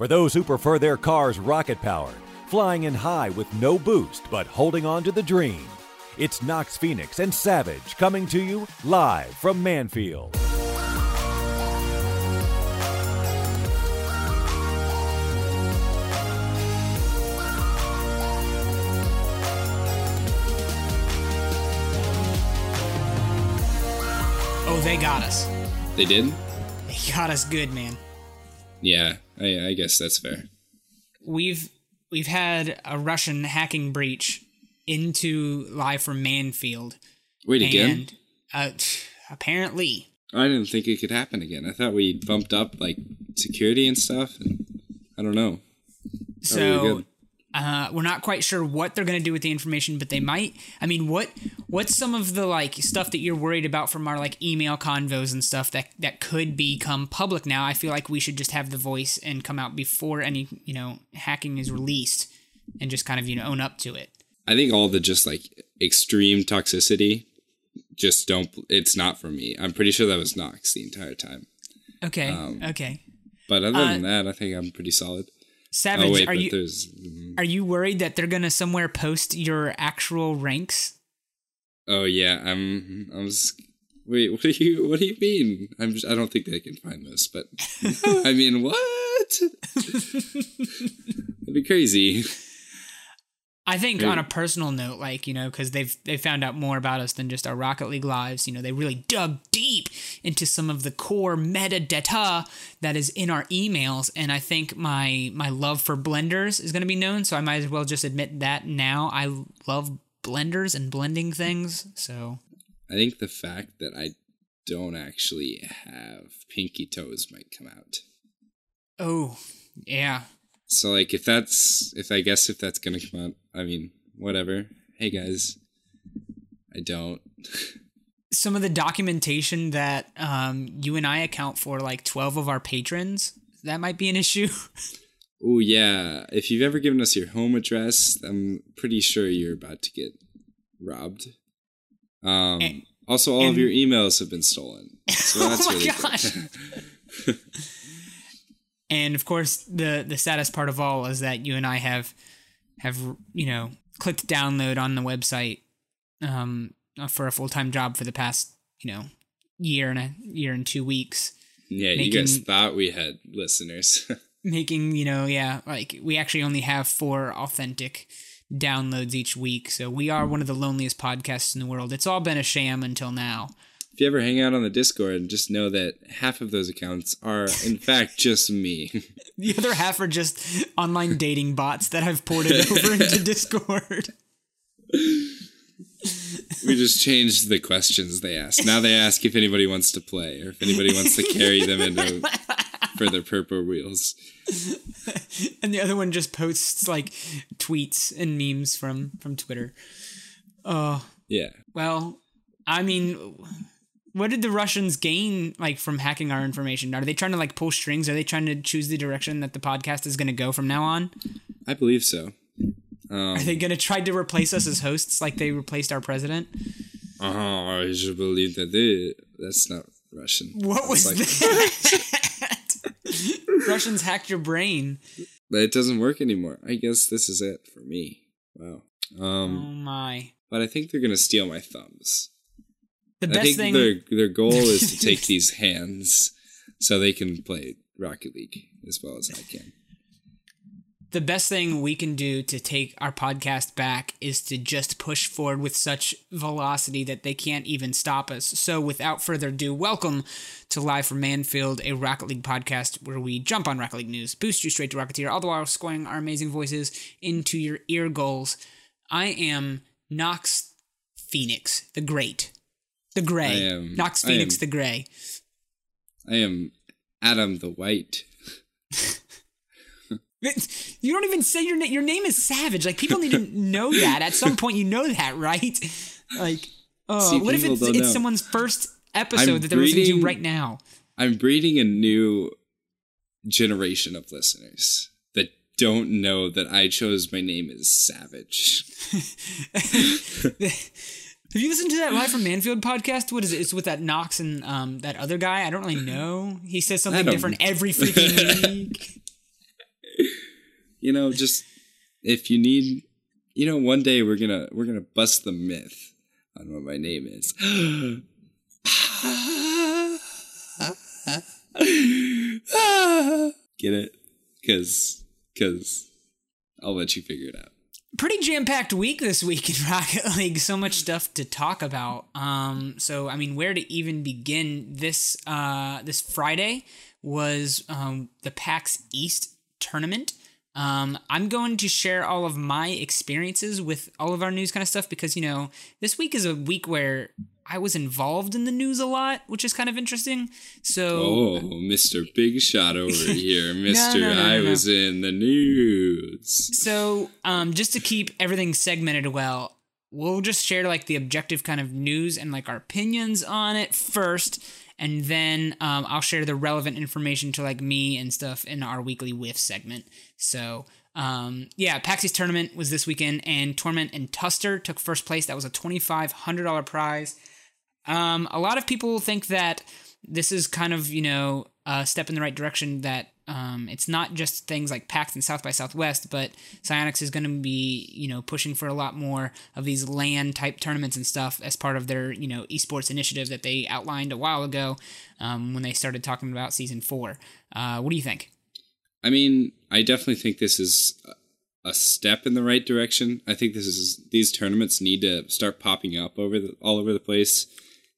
For those who prefer their cars rocket powered, flying in high with no boost but holding on to the dream. It's Knox Phoenix and Savage coming to you live from Mannfield. Oh, they got us. They did? They got us good, man. Yeah, I, I guess that's fair. We've we've had a Russian hacking breach into live from Mannfield. Wait again? And, uh, apparently. I didn't think it could happen again. I thought we bumped up like security and stuff. And I don't know. So uh, we're not quite sure what they're going to do with the information, but they might. I mean, what what's some of the like stuff that you're worried about from our like email convos and stuff that that could become public now? I feel like we should just have the voice and come out before any you know hacking is released, and just kind of you know own up to it. I think all the just like extreme toxicity, just don't. It's not for me. I'm pretty sure that was Knox the entire time. Okay. Um, okay. But other than uh, that, I think I'm pretty solid. Savage, oh, wait, are you mm-hmm. are you worried that they're gonna somewhere post your actual ranks? Oh yeah, I'm. I'm. Wait, what do you what do you mean? I'm. Just, I don't think they can find this, but I mean, what? That'd be crazy. I think on a personal note, like you know, because they've they found out more about us than just our Rocket League lives. You know, they really dug deep into some of the core metadata that is in our emails, and I think my my love for blenders is going to be known. So I might as well just admit that now. I love blenders and blending things. So I think the fact that I don't actually have pinky toes might come out. Oh yeah, so like if that's if I guess if that's gonna come out, I mean, whatever. Hey guys. I don't. Some of the documentation that um, you and I account for, like twelve of our patrons, that might be an issue. oh yeah, if you've ever given us your home address, I'm pretty sure you're about to get robbed. Um, and, also, all and, of your emails have been stolen. So that's oh my really gosh. And of course, the the saddest part of all is that you and I have have you know clicked download on the website um, for a full time job for the past you know year and a year and two weeks. Yeah, making, you guys thought we had listeners. making you know yeah like we actually only have four authentic downloads each week so we are one of the loneliest podcasts in the world it's all been a sham until now if you ever hang out on the Discord, just know that half of those accounts are, in fact, just me. the other half are just online dating bots that I've ported over into Discord. we just changed the questions they ask. Now they ask if anybody wants to play or if anybody wants to carry them into for their purple wheels. And the other one just posts like tweets and memes from from Twitter. Oh. Yeah. Well, I mean, what did the Russians gain like from hacking our information? Are they trying to like pull strings? Are they trying to choose the direction that the podcast is going to go from now on? I believe so. Um, Are they going to try to replace us as hosts like they replaced our president? Oh, I should believe that they. That's not Russian. What was like, that? Russians hacked your brain. But it doesn't work anymore. I guess this is it for me. Wow. Um, oh my! But I think they're going to steal my thumbs. The best I think thing their their goal is to take these hands so they can play Rocket League as well as I can. The best thing we can do to take our podcast back is to just push forward with such velocity that they can't even stop us. So, without further ado, welcome to Live from Mannfield, a Rocket League podcast where we jump on Rocket League news, boost you straight to Rocketeer, all the while scoring our amazing voices into your ear goals. I am Knox Phoenix, the Great. The Gray. Am, Knox Phoenix am, the Gray. I am Adam the White. you don't even say your name. Your name is Savage. Like people need to know that. At some point, you know that, right? Like, oh, See, what if it's, it's someone's first episode I'm that they're breeding, listening to right now? I'm breeding a new generation of listeners that don't know that I chose my name as Savage. Have you listened to that live from Mannfield podcast? What is it? It's with that Knox and um, that other guy. I don't really know. He says something different every freaking week. you know, just if you need, you know, one day we're gonna we're gonna bust the myth on what my name is. Get it? Because because I'll let you figure it out. Pretty jam packed week this week in Rocket League. So much stuff to talk about. Um, so I mean, where to even begin? This uh, this Friday was um, the PAX East tournament. Um, I'm going to share all of my experiences with all of our news kind of stuff because you know this week is a week where I was involved in the news a lot, which is kind of interesting. So, oh, Mr. Big Shot over here, Mr. no, no, no, I was in the news. So, um, just to keep everything segmented well, we'll just share like the objective kind of news and like our opinions on it first, and then um, I'll share the relevant information to like me and stuff in our weekly whiff segment. So. Um, yeah, PAX East tournament was this weekend, and Torment and Tuster took first place. That was a twenty-five hundred dollar prize. Um, a lot of people think that this is kind of, you know, a step in the right direction that um, it's not just things like PAX and South by Southwest, but Psyonix is going to be, you know, pushing for a lot more of these LAN type tournaments and stuff as part of their, you know, esports initiative that they outlined a while ago um, when they started talking about season four. Uh, what do you think? I mean, I definitely think this is a step in the right direction. I think this is these tournaments need to start popping up over the, all over the place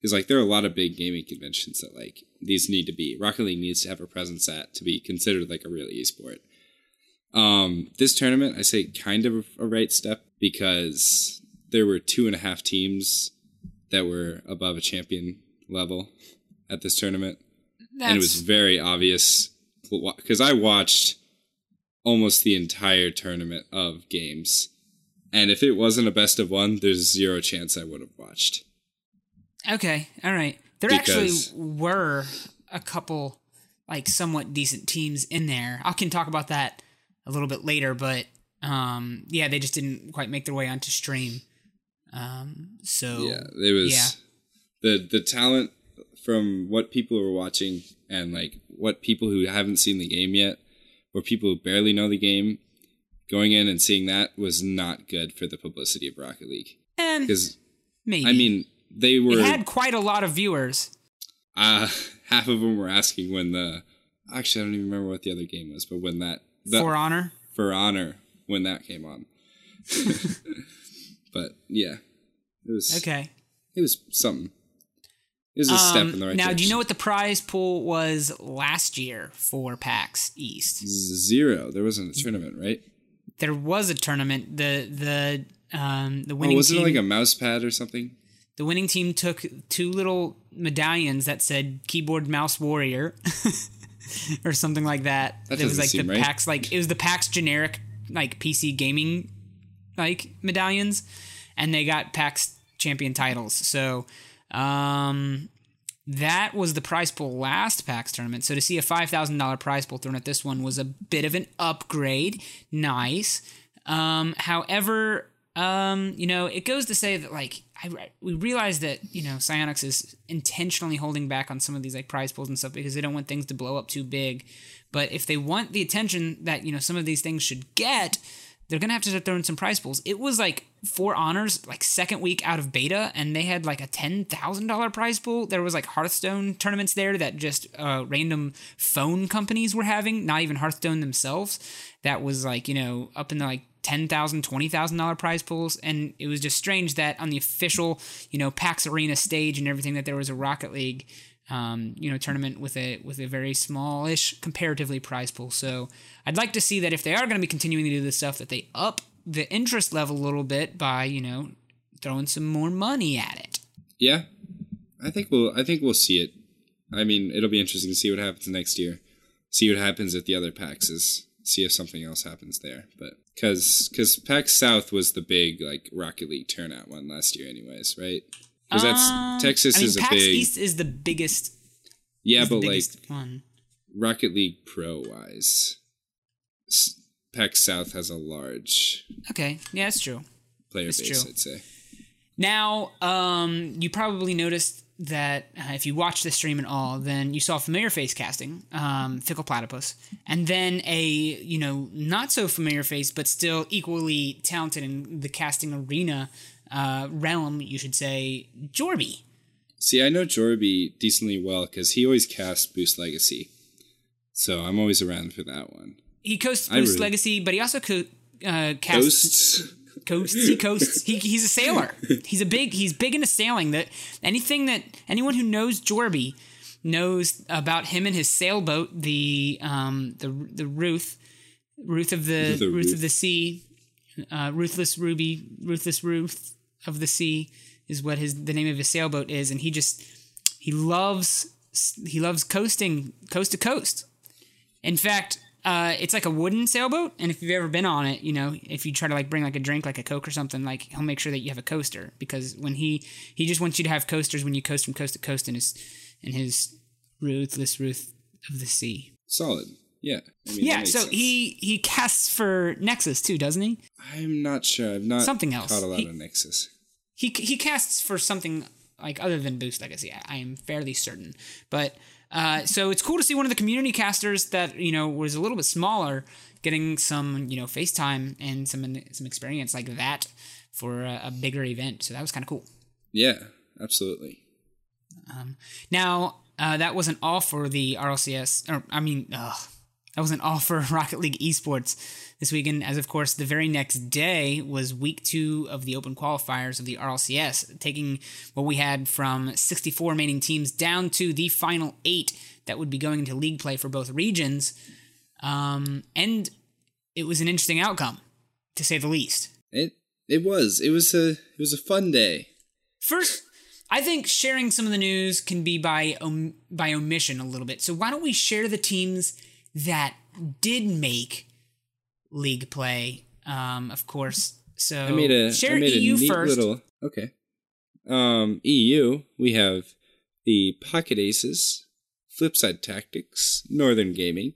because like there are a lot of big gaming conventions that like these need to be. Rocket league needs to have a presence at to be considered like a real esport. Um this tournament i say kind of a right step because there were two and a half teams that were above a champion level at this tournament. That's... and it was very obvious because i watched almost the entire tournament of games. And if it wasn't a best of one there's zero chance i would have watched Okay, all right. There because... actually were a couple like somewhat decent teams in there. I can talk about that a little bit later, but um, yeah, they just didn't quite make their way onto stream. Um, so yeah, it was yeah. the the talent from what people were watching and like what people who haven't seen the game yet or people who barely know the game going in and seeing that was not good for the publicity of Rocket League. Because maybe I mean they were it had quite a lot of viewers. Uh half of them were asking when the actually I don't even remember what the other game was, but when that, For Honor For Honor when that came on. but yeah, it was okay. It was something. It was a um, step in the right direction. now, direction. do you know what the prize pool was last year for PAX East? Zero. There wasn't a tournament, right? There was a tournament. The the um the oh, winning. Oh, wasn't team, it like a mouse pad or something? The winning team took two little medallions that said "Keyboard Mouse Warrior" or something like that. That it was like the right. PAX, like it was the PAX generic like PC gaming like medallions, and they got PAX champion titles. So um, that was the prize pool last PAX tournament. So to see a five thousand dollar prize pool thrown at this one was a bit of an upgrade. Nice. Um, however, um, you know, it goes to say that like I, we realize that you know Psyonix is intentionally holding back on some of these like prize pools and stuff because they don't want things to blow up too big. But if they want the attention that you know some of these things should get, they're gonna have to start throwing some prize pools. It was like For Honor's, like second week out of beta, and they had like a ten thousand dollar prize pool. There was like Hearthstone tournaments there that just uh, random phone companies were having, not even Hearthstone themselves. That was like you know up in the like $10,000, $20,000 prize pools. And it was just strange that on the official, you know, PAX Arena stage and everything, that there was a Rocket League, um, you know, tournament with a, with a very smallish comparatively prize pool. So I'd like to see that if they are going to be continuing to do this stuff, that they up the interest level a little bit by, you know, throwing some more money at it. Yeah. I think we'll, I think we'll see it. I mean, it'll be interesting to see what happens next year. See what happens at the other PAXs see if something else happens there. But because because PAX South was the big like Rocket League turnout one last year, anyways, right? Because that's um, Texas I mean, is PAX a big East is the biggest. Yeah, but like one. Rocket League Pro wise, PAX South has a large. Okay, yeah, that's true. Player that's base, true. I'd say. Now, um, you probably noticed that uh, if you watch the stream at all, then you saw familiar face casting, um, Fickle Platypus, and then a you know not so familiar face but still equally talented in the casting arena uh, realm, you should say, Jorby. See, I know Jorby decently well because he always casts Boost Legacy, so I'm always around for that one. He coasts Boost really... Legacy, but he also co- uh, casts. Ghosts? Coasts. He coasts. He, he's a sailor. He's a big. He's big into sailing. That anything that anyone who knows Jorby knows about him and his sailboat, the um the the Ruth, Ruth of the, the Ruth, Ruth of the sea, uh, ruthless Ruby, ruthless Ruth of the sea is what his the name of his sailboat is, and he just he loves he loves coasting coast to coast. In fact, uh, it's like a wooden sailboat, and if you've ever been on it, you know, if you try to like bring like a drink, like a coke or something, like he'll make sure that you have a coaster because when he he just wants you to have coasters when you coast from coast to coast in his in his ruthless Ruth of the sea. Solid, yeah. I mean, yeah, so sense. he he casts for Nexus too, doesn't he? I'm not sure. I've not something else. Caught a lot he, of Nexus. He he casts for something like other than Boost Legacy. I, I am fairly certain, but uh, so it's cool to see one of the community casters that you know was a little bit smaller getting some you know FaceTime and some some experience like that for a, a bigger event. So that was kind of cool. Yeah, absolutely. Um, now uh, that wasn't all for the RLCS, or I mean, ugh, that wasn't all for Rocket League esports this weekend, as of course the very next day was week two of the open qualifiers of the RLCS, taking what we had from 64 remaining teams down to the final eight that would be going into league play for both regions. Um, and it was an interesting outcome, to say the least. It it was. It was a it was a fun day. First, I think sharing some of the news can be by om- by omission a little bit. So why don't we share the teams that did make league play, um, of course. So I made a share I made EU first. Little, okay. Um, EU, we have the Pocket Aces, FlipSid3 Tactics, Northern Gaming,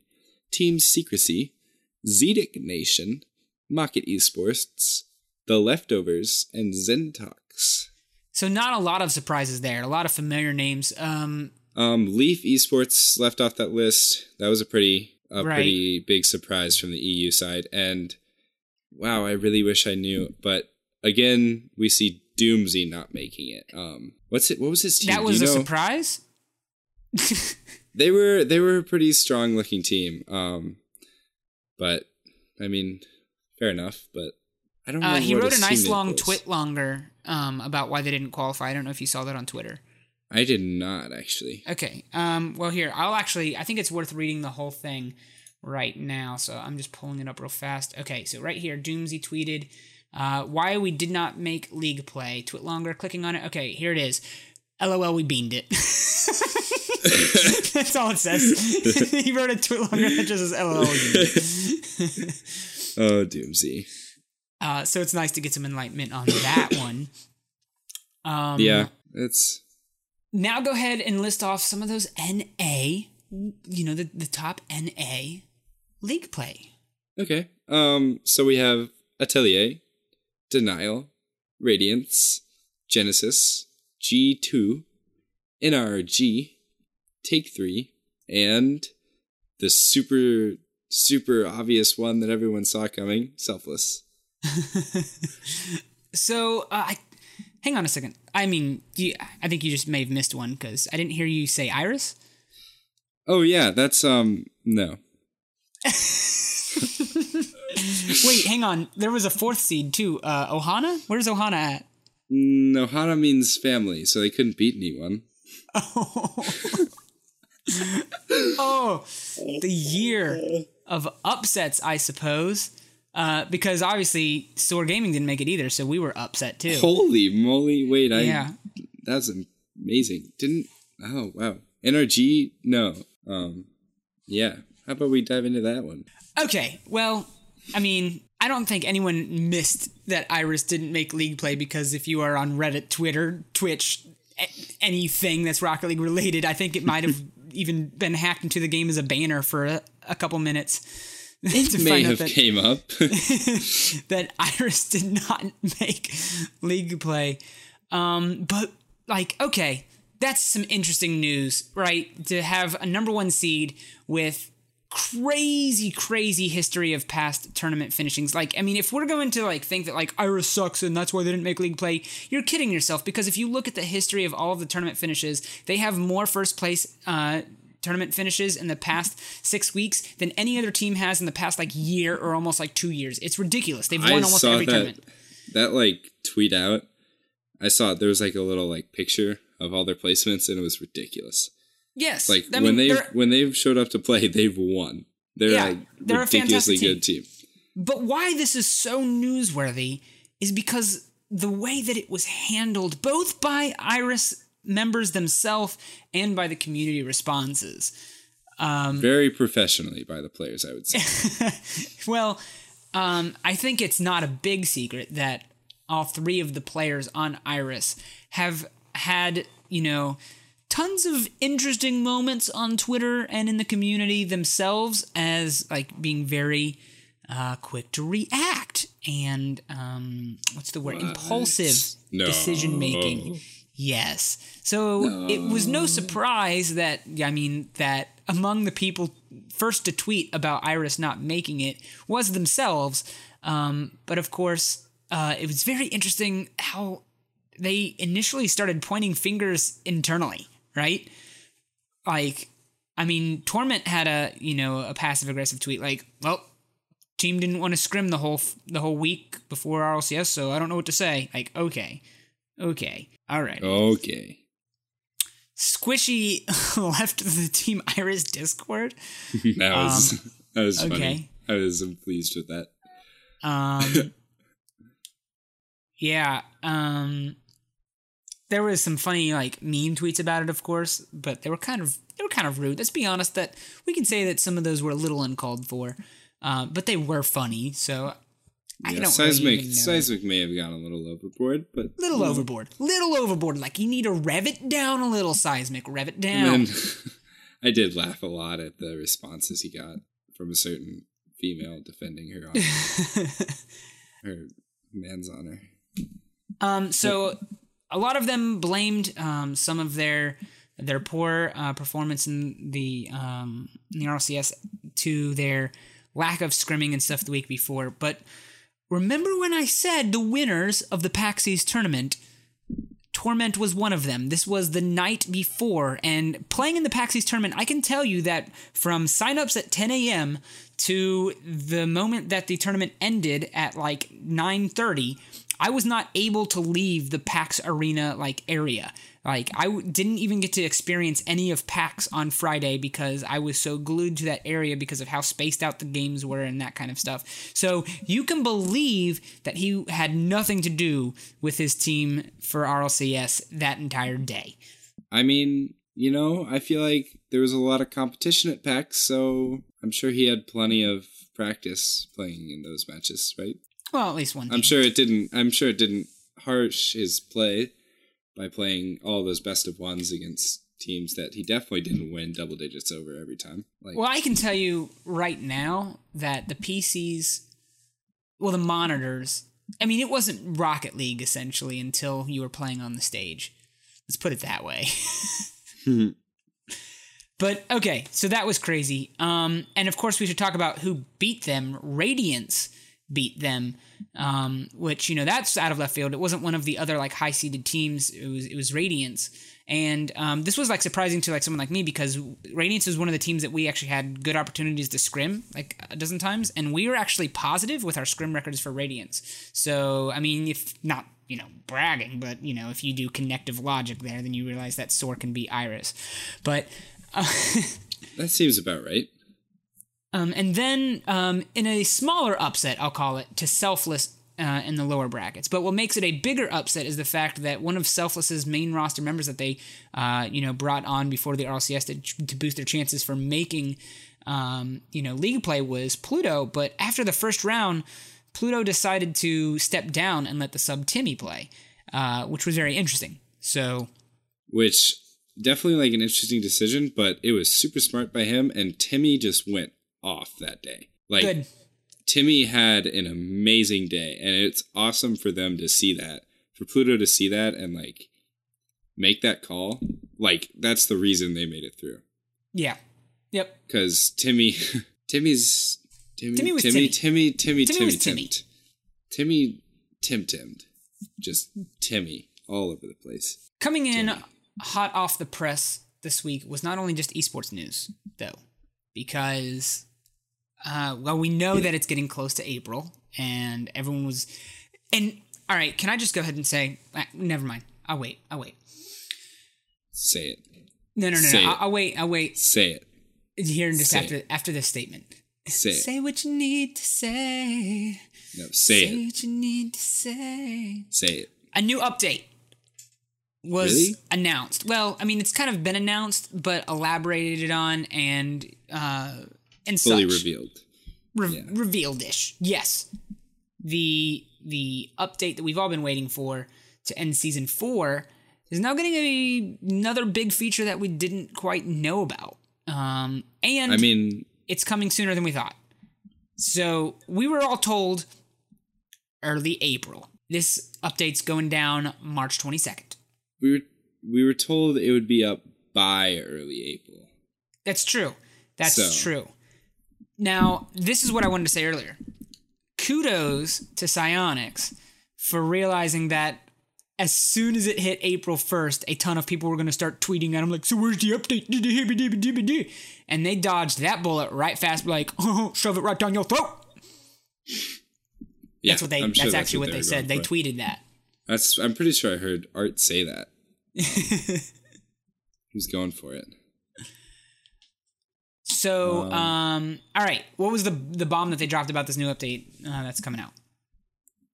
Team Secrecy, Zedic Nation, Mockit Esports, The Leftovers, and Zentox. So not a lot of surprises there. A lot of familiar names. Um, um, Leaf Esports left off that list. That was a pretty a right. pretty big surprise from the EU side. And wow, I really wish I knew. But again, we see Doomsee not making it. Um, what's it? What was his team? That was a know? surprise. they were they were a pretty strong looking team. Um, but I mean, fair enough. But I don't. Know. Uh, he wrote a nice long twit longer um, about why they didn't qualify. I don't know if you saw that on Twitter. I did not actually. Okay. Um, well, here I'll actually. I think it's worth reading the whole thing right now. So I'm just pulling it up real fast. Okay. So right here, Doomsee tweeted uh, why we did not make league play. TwitLonger. Clicking on it. Okay. Here it is. LOL. We beamed it. That's all it says. he wrote a tweet longer that just says LOL. oh, Doomsee. Uh, so it's nice to get some enlightenment on that one. Um, yeah, it's now go ahead and list off some of those NA, you know, the, the top NA league play. Okay. Um, so we have Atelier, Denial, Radiance, Genesis, G2, NRG, Take 3, and the super, super obvious one that everyone saw coming, Selfless. so uh, I hang on a second. I mean, you, I think you just may have missed one because I didn't hear you say Iris. Oh yeah, that's um no. Wait, hang on. There was a fourth seed too. Uh, Ohana. Where's Ohana at? Mm, Ohana means family, so they couldn't beat anyone. Oh. oh, the year of upsets, I suppose. Uh, because obviously Soar Gaming didn't make it either, so we were upset too. Holy moly! Wait, I yeah, that's amazing. Didn't oh wow NRG no um yeah. How about we dive into that one? Okay, well, I mean, I don't think anyone missed that Iris didn't make League Play because if you are on Reddit, Twitter, Twitch, anything that's Rocket League related, I think it might have even been hacked into the game as a banner for a, a couple minutes. It may have that, came up that Iris did not make league play. Um, but like, okay, that's some interesting news, right? To have a number one seed with crazy, crazy history of past tournament finishings. Like, I mean, if we're going to like think that like Iris sucks and that's why they didn't make league play, you're kidding yourself. Because if you look at the history of all of the tournament finishes, they have more first place. Uh, tournament finishes in the past six weeks than any other team has in the past like year or almost like two years. It's ridiculous. They've won I almost every that, tournament. That like tweet out. I saw there was like a little like picture of all their placements and it was ridiculous. Yes, Like I when they when they've showed up to play, they've won. They're Yeah, like they're a ridiculously fantastic good team. But why this is so newsworthy is because the way that it was handled, both by Iris members themselves and by the community responses. Um, Very professionally by the players, I would say. well, um, I think it's not a big secret that all three of the players on Iris have had, you know, tons of interesting moments on Twitter and in the community themselves as like being very uh, quick to react and um, what's the word? Impulsive No. decision making. Yes. So it was no surprise that I mean that among the people first to tweet about Iris not making it was themselves. Um, but of course, uh, it was very interesting how they initially started pointing fingers internally, right? Like, I mean, Torment had a you know a passive aggressive tweet like, "Well, team didn't want to scrim the whole the whole week before RLCS, so I don't know what to say." Like, okay, okay, all right. Okay. Squishy left the Team Iris Discord. that was that was okay. funny. I was pleased with that. Um, yeah. Um, there was some funny like meme tweets about it, of course, but they were kind of they were kind of rude. Let's be honest that we can say that some of those were a little uncalled for, uh, but they were funny. So I don't seismic really know. seismic may have gone a little overboard, but little overboard, little overboard. Like you need to rev it down a little, seismic. Rev it down. Then I did laugh a lot at the responses he got from a certain female defending her honor, her man's honor. Um, so a lot of them blamed um, some of their their poor uh, performance in the um, in the RLCS to their lack of scrimming and stuff the week before. But remember when I said the winners of the PAX East tournament? Torment was one of them. This was the night before, and playing in the PAX East tournament, I can tell you that from signups at 10 a.m. to the moment that the tournament ended at like 9:30, I was not able to leave the PAX arena like area. Like I w- didn't even get to experience any of PAX on Friday because I was so glued to that area because of how spaced out the games were and that kind of stuff. So you can believe that he had nothing to do with his team for RLCS that entire day. I mean, you know, I feel like there was a lot of competition at PAX, so I'm sure he had plenty of practice playing in those matches, right? Well, at least one. I'm sure it didn't. I'm sure it didn't harsh his play by playing all those best of ones against teams that he definitely didn't win double digits over every time. Like, Well, I can tell you right now that the PCs, well, the monitors, I mean, it wasn't Rocket League essentially until you were playing on the stage. Let's put it that way. but okay, so that was crazy. Um, and of course, we should talk about who beat them. Radiance beat them, um, which you know that's out of left field. It wasn't one of the other like high seeded teams. It was it was Radiance, and um, this was like surprising to like someone like me because Radiance was one of the teams that we actually had good opportunities to scrim like a dozen times, and we were actually positive with our scrim records for Radiance. So I mean, if not you know bragging, but you know if you do connective logic there, then you realize that Sore can be Iris, but. Uh, that seems about right. Um, and then um, in a smaller upset, I'll call it, to Selfless uh, in the lower brackets. But what makes it a bigger upset is the fact that one of Selfless's main roster members that they, uh, you know, brought on before the RLCS to, to boost their chances for making, um, you know, league play was Pluto. But after the first round, Pluto decided to step down and let the sub Timmy play, uh, which was very interesting. So Which definitely like an interesting decision, but it was super smart by him, and Timmy just went off that day. Like good. Timmy had an amazing day, and it's awesome for them to see that, for Pluto to see that, and like make that call, like that's the reason they made it through. Yeah. Yep. Because Timmy, Timmy's Timmy, Timmy Timmy, Timmy. Timmy, Timmy, Timmy Timmy, was Timmy. Timmed. Timmy, Tim, Timmed, just Timmy all over the place. Coming in Timmy. hot off the press this week was not only just esports news, though, because, uh, well, we know that it's getting close to April, and everyone was. And, all right, can I just go ahead and say, ah, never mind. I'll wait. I'll wait. Say it, No, no, no, Say no. I'll, I'll wait. I'll wait say it, here and just Say after after this statement. say it. Say what you need to say. No, say it, Say what you need to say. say it. a new update was Really? announced. Well, I mean, it's kind of been announced, but elaborated on and uh, and Fully such. revealed. Re- yeah. revealed-ish. Yes, the the update that we've all been waiting for to end season four is now getting a, another big feature that we didn't quite know about. Um, and I mean, it's coming sooner than we thought. So we were all told early April. This update's going down March 22nd. We were we were told it would be up by early April. That's true. That's So- true. Now, this is what I wanted to say earlier. Kudos to Psyonix for realizing that as soon as it hit April 1st, a ton of people were going to start tweeting at him like, so where's the update? And they dodged that bullet right fast, like, oh, shove it right down your throat. Yeah, That's what they. Sure that's actually what were they said. They tweeted that. That's. I'm pretty sure I heard Art say that. He's going for it. So, um, all right. What was the the bomb that they dropped about this new update uh, that's coming out?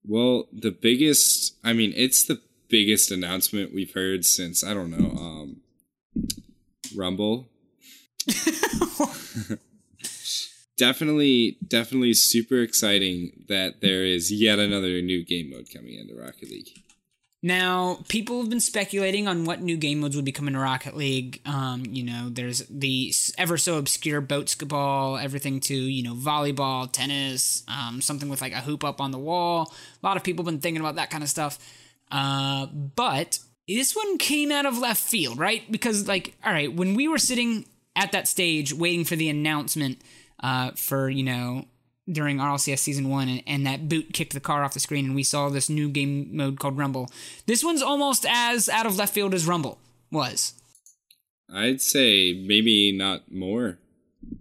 Well, the biggest. I mean, it's the biggest announcement we've heard since I don't know. Um, Rumble. definitely, definitely super exciting that there is yet another new game mode coming into Rocket League. Now, people have been speculating on what new game modes would be coming to Rocket League. Um, you know, there's the ever so obscure basketball, everything to you know volleyball, tennis, um, something with like a hoop up on the wall. A lot of people have been thinking about that kind of stuff. Uh, but this one came out of left field, right? Because like, all right, when we were sitting at that stage waiting for the announcement uh, for you know during RLCS season one, and, and that boot kicked the car off the screen, and we saw this new game mode called Rumble. This one's almost as out of left field as Rumble was. I'd say maybe not more.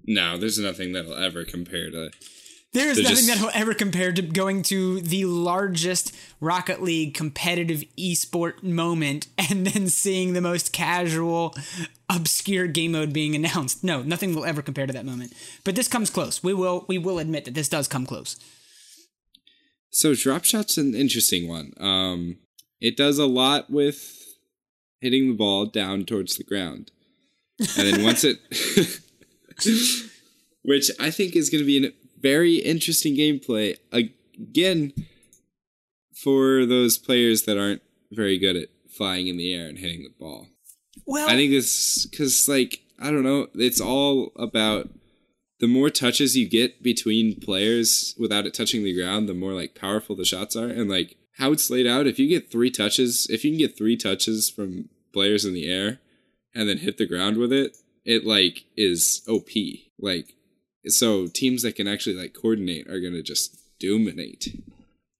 No, there's nothing that'll ever compare to. There is nothing just- that'll ever compare to going to the largest Rocket League competitive esport moment and then seeing the most casual, obscure game mode being announced. No, nothing will ever compare to that moment. But this comes close. We will we will admit that this does come close. So drop shot's an interesting one. Um, it does a lot with hitting the ball down towards the ground, and then once it, which I think is going to be a very interesting gameplay again for those players that aren't very good at flying in the air and hitting the ball. Well, I think this because like I don't know, it's all about the more touches you get between players without it touching the ground, the more like powerful the shots are, and like how it's laid out. If you get three touches, if you can get three touches from players in the air and then hit the ground with it, it like is OP. Like so, teams that can actually like coordinate are gonna just dominate,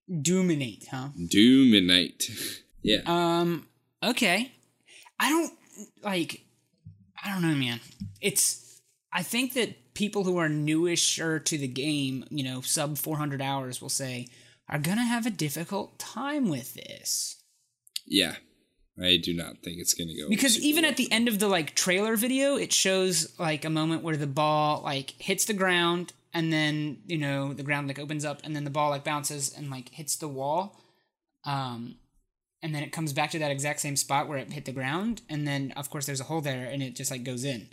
Doominate, huh? dominate. yeah. Um. Okay. I don't like. I don't know, man. It's. I think that people who are newisher to the game, you know, sub 400 hours, will say, are gonna have a difficult time with this Yeah. I do not think it's gonna go because even well. at the end of the like trailer video, it shows like a moment where the ball like hits the ground and then you know the ground like opens up and then the ball like bounces and like hits the wall. Um, and then it comes back to that exact same spot where it hit the ground and then of course there's a hole there and it just like goes in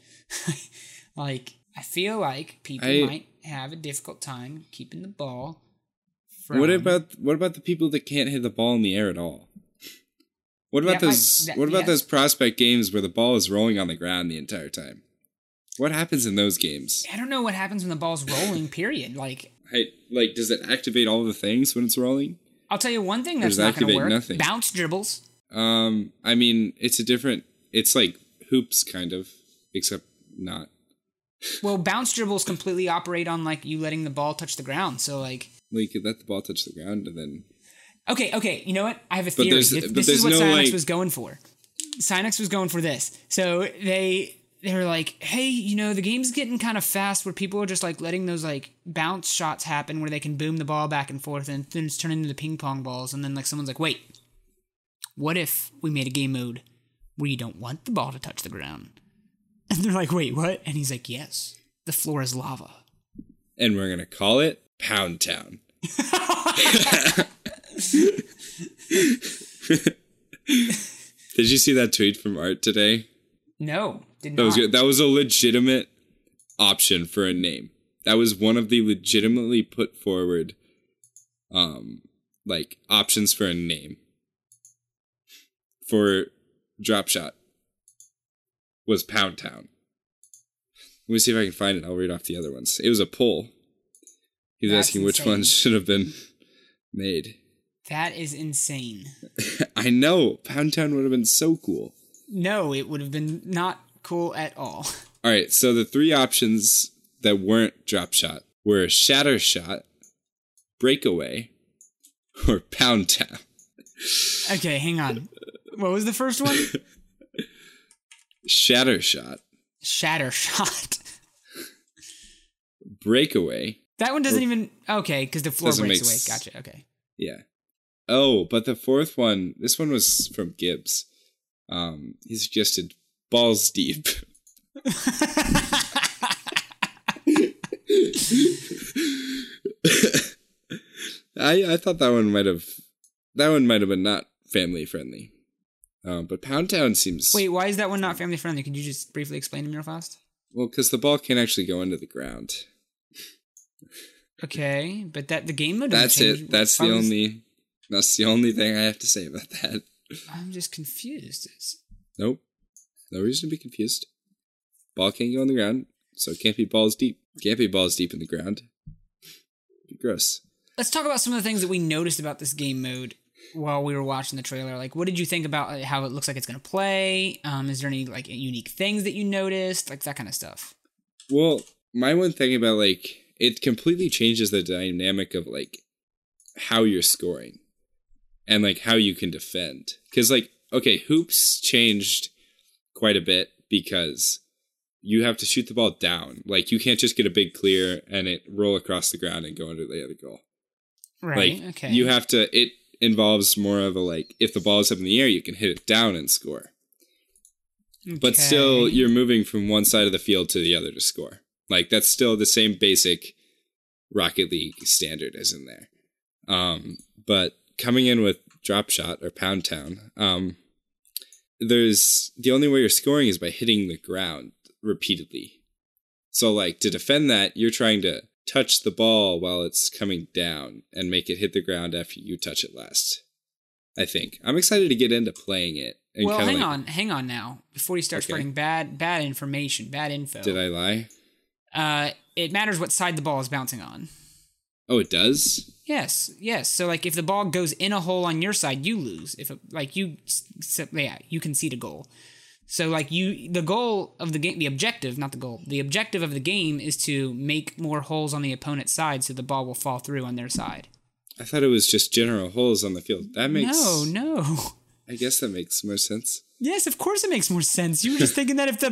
like i feel like people I- might have a difficult time keeping the ball from What about what about the people that can't hit the ball in the air at all? What about That might- those that- what about yeah. those prospect games where the ball is rolling on the ground the entire time? What happens in those games? i don't know what happens when the ball's rolling period like I, like does it activate all the things when it's rolling? i'll tell you one thing that's not going to work nothing? bounce dribbles Um, I mean, it's a different. It's like hoops, kind of, except not. Well, bounce dribbles completely operate on like you letting the ball touch the ground. So like, well, you could let the ball touch the ground and then. Okay, okay. You know what? I have a theory. This, this is what no, like... was going for. Psyonix was going for this. So they they were like, hey, you know, the game's getting kind of fast where people are just like letting those like bounce shots happen where they can boom the ball back and forth and then it's turning into the ping pong balls. And then like someone's like, wait, what if we made a game mode where you don't want the ball to touch the ground? And they're like, wait, what? And he's like, yes, the floor is lava. And we're going to call it Pound Town. Did you see that tweet from Art today? No, did not. That was good. That was a legitimate option for a name. That was one of the legitimately put forward um like options for a name for drop shot was Pound Town. Let me see if I can find it. I'll read off the other ones. It was a poll. He was That's asking insane. which ones should have been made. That is insane. I know. Pound Town would have been so cool. No, it would have been not cool at all. All right, so the three options that weren't drop shot were shatter shot, breakaway, or pound town. Okay, hang on. What was the first one? shatter shot. Shatter shot. breakaway. That one doesn't or, even okay because the floor breaks away. Gotcha. Okay. Yeah. Oh, but the fourth one, this one was from Gibbs. Um, he suggested balls deep. I I thought that one might have that one might have been not family friendly. Um, but Pound Town seems. Wait, why is that one not family friendly? Could you just briefly explain to me real fast? Well, because the ball can't actually go into the ground. Okay, but that the game mode. That's it. That's the only. That's the only thing I have to say about that. I'm just confused. It's... Nope. No reason to be confused. Ball can't go on the ground, so it can't be balls deep. Can't be balls deep in the ground. Gross. Let's talk about some of the things that we noticed about this game mode while we were watching the trailer. Like, what did you think about how it looks like it's going to play? Um, is there any like unique things that you noticed, like that kind of stuff? Well, my one thing about like it completely changes the dynamic of like how you're scoring and like how you can defend. Because like okay, hoops changed quite a bit because you have to shoot the ball down. Like you can't just get a big clear and it roll across the ground and go under the other goal. Right. Like, okay. You have to. It involves more of a like if the ball is up in the air, you can hit it down and score. Okay. But still, you're moving from one side of the field to the other to score. Like that's still the same basic Rocket League standard as in there. Um, but coming in with drop shot or pound town, um, there's the only way you're scoring is by hitting the ground repeatedly. So like to defend that, you're trying to touch the ball while it's coming down and make it hit the ground after you touch it last. I think. I'm excited to get into playing it. well, hang like, on, hang on now. Before you start okay. spreading bad bad information, bad info. Did I lie? Uh it matters what side the ball is bouncing on. Oh, it does? Yes, yes. So like if the ball goes in a hole on your side, you lose. If it, like you yeah, you concede a goal. So like you the goal of the game the objective, not the goal. The objective of the game is to make more holes on the opponent's side so the ball will fall through on their side. I thought it was just general holes on the field. That makes No, no. I guess that makes more sense. Yes, of course it makes more sense. You were just thinking that if the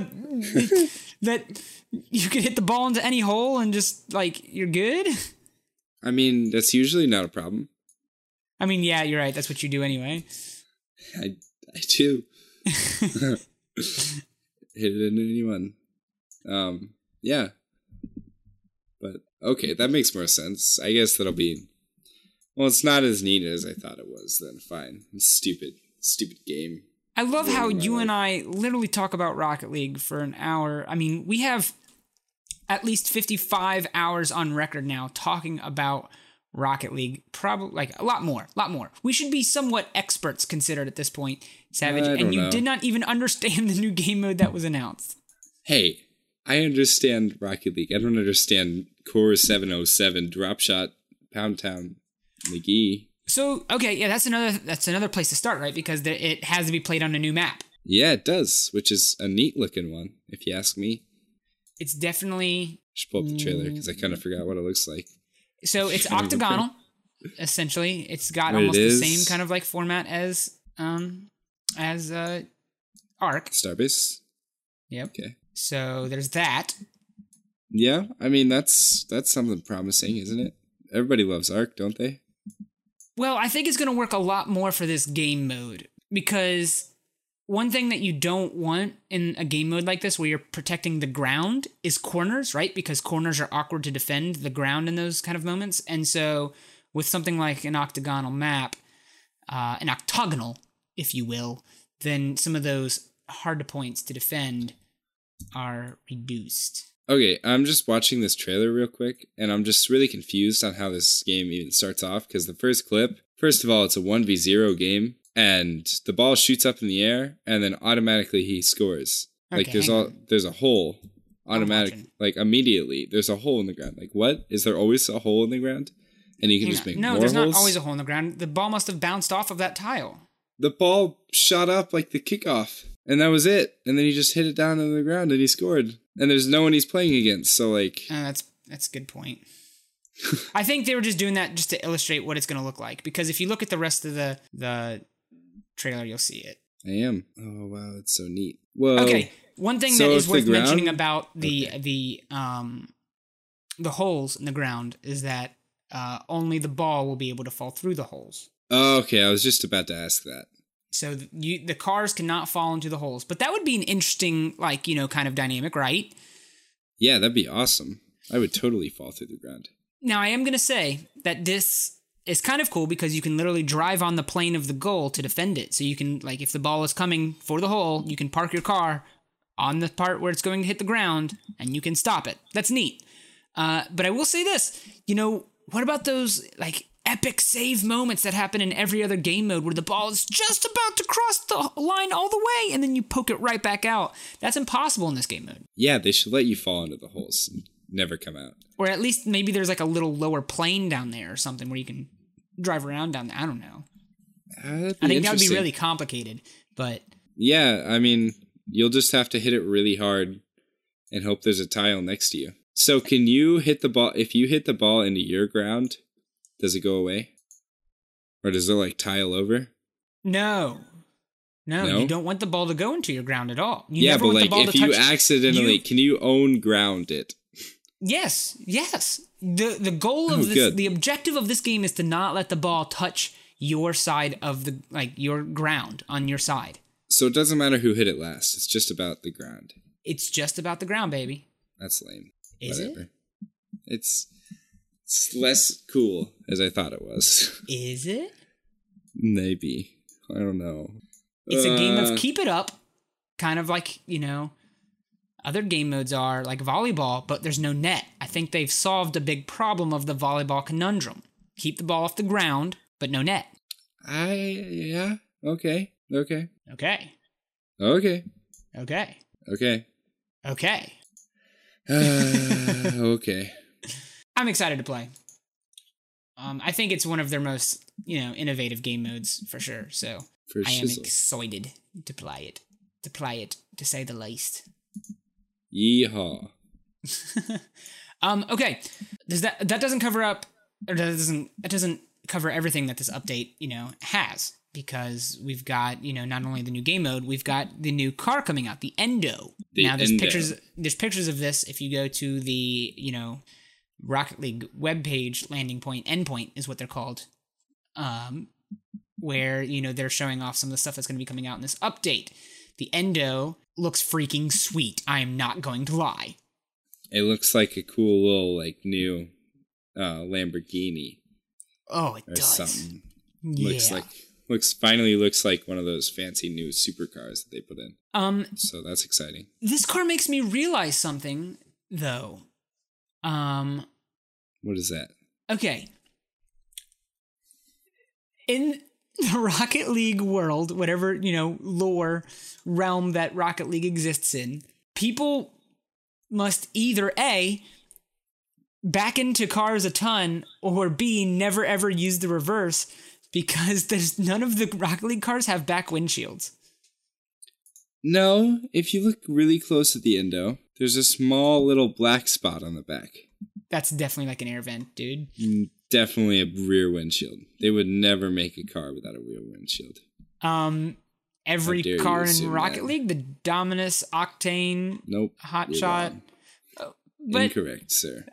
that you could hit the ball into any hole and just like you're good. I mean, that's usually not a problem. I mean, yeah, you're right. That's what you do anyway. I I do. Hit it into anyone. Um, yeah. But okay, that makes more sense. I guess that'll be. Well, it's not as neat as I thought it was. Then fine. Stupid, stupid game. I love how you and I literally talk about Rocket League for an hour. I mean, we have at least 55 hours on record now talking about Rocket League. Probably like a lot more, a lot more. We should be somewhat experts considered at this point, Savage. And you know. did not even understand the new game mode that was announced. Hey, I understand Rocket League. I don't understand Core 707, Drop Shot, Pound Town, McGee. So okay, yeah, that's another that's another place to start, right? Because it has to be played on a new map. Yeah, it does, which is a neat looking one, if you ask me. It's definitely. Should pull up the trailer because I kind of forgot what it looks like. So it's octagonal, essentially. It's got almost the same kind of like format as um as uh Arc. Starbase. Yep. Okay. So there's that. Yeah, I mean that's that's something promising, isn't it? Everybody loves Arc, don't they? Well, I think it's going to work a lot more for this game mode because one thing that you don't want in a game mode like this where you're protecting the ground is corners, right? Because corners are awkward to defend the ground in those kind of moments. And so with something like an octagonal map, uh, an octagonal, if you will, then some of those hard to points to defend are reduced. Okay, I'm just watching this trailer real quick, and I'm just really confused on how this game even starts off because the first clip, first of all, it's a 1v0 game, and the ball shoots up in the air, and then automatically he scores. Okay, like there's all there's a hole automatic like immediately there's a hole in the ground like what is there always a hole in the ground and you can hang just make no there's holes? not always a hole in the ground the ball must have bounced off of that tile the ball shot up like the kickoff and that was it and then he just hit it down on the ground and he scored and there's no one he's playing against. So like, uh, that's that's a good point. I think they were just doing that just to illustrate what it's going to look like. Because if you look at the rest of the the trailer, you'll see it. I am. Oh wow, it's so neat. Well, okay. One thing so that is worth ground? mentioning about the okay. the um the holes in the ground is that uh, only the ball will be able to fall through the holes. Oh, okay. I was just about to ask that. So you, the cars cannot fall into the holes. But that would be an interesting, like, you know, kind of dynamic, right? Yeah, that'd be awesome. I would totally fall through the ground. Now, I am going to say that this is kind of cool because you can literally drive on the plane of the goal to defend it. So you can, like, if the ball is coming for the hole, you can park your car on the part where it's going to hit the ground and you can stop it. That's neat. Uh, but I will say this, you know, what about those like epic save moments that happen in every other game mode where the ball is just about to cross the line all the way and then you poke it right back out. That's impossible in this game mode. Yeah, they should let you fall into the holes and never come out. Or at least maybe there's like a little lower plane down there or something where you can drive around down there. I don't know. I think that would be really complicated, but yeah, I mean, you'll just have to hit it really hard and hope there's a tile next to you. So, can you hit the ball if you hit the ball into your ground? Does it go away? Or does it like tile over? No. No, no? you don't want the ball to go into your ground at all. You yeah, but like if you accidentally, you... can you own ground it? Yes, yes. The The goal of oh, this, good. the objective of this game is to not let the ball touch your side of the like your ground on your side. So it doesn't matter who hit it last. It's just about the ground. It's just about the ground, baby. That's lame. Is Whatever. it? It's it's less cool as I thought it was. Is it? Maybe. I don't know. It's uh, a game of uh, keep it up, kind of like, you know, other game modes are like volleyball, but there's no net. I think they've solved a big problem of the volleyball conundrum. Keep the ball off the ground, but no net. I yeah. Okay. Okay. Okay. Okay. Okay. Okay. Okay. Uh, okay. I'm excited to play. Um, I think it's one of their most you know innovative game modes for sure. So for I am excited to play it, to play it, to say the least. Yeehaw. um. Okay. Does that that doesn't cover up or that doesn't that doesn't cover everything that this update you know has because we've got you know not only the new game mode we've got the new car coming out the endo the now there's endo. pictures there's pictures of this if you go to the you know Rocket League web page landing point endpoint is what they're called. Um, where you know they're showing off some of the stuff that's going to be coming out in this update. The Endo looks freaking sweet. I am not going to lie. It looks like a cool little like new uh, Lamborghini. Oh, it or does. Something. Yeah. Looks like looks finally looks like one of those fancy new supercars that they put in. Um, so that's exciting. This car makes me realize something, though. Um, what is that? Okay. In the Rocket League world, whatever, you know, lore realm that Rocket League exists in, people must either A, back into cars a ton, or B, never ever use the reverse because there's none of the Rocket League cars have back windshields. No, if you look really close at the endo, there's a small little black spot on the back. That's definitely like an air vent, dude. Mm, Definitely a rear windshield. They would never make a car without a rear windshield. Um, every car in Rocket that. League, the Dominus, Octane, Nope. Hot you're Shot. But Incorrect, sir.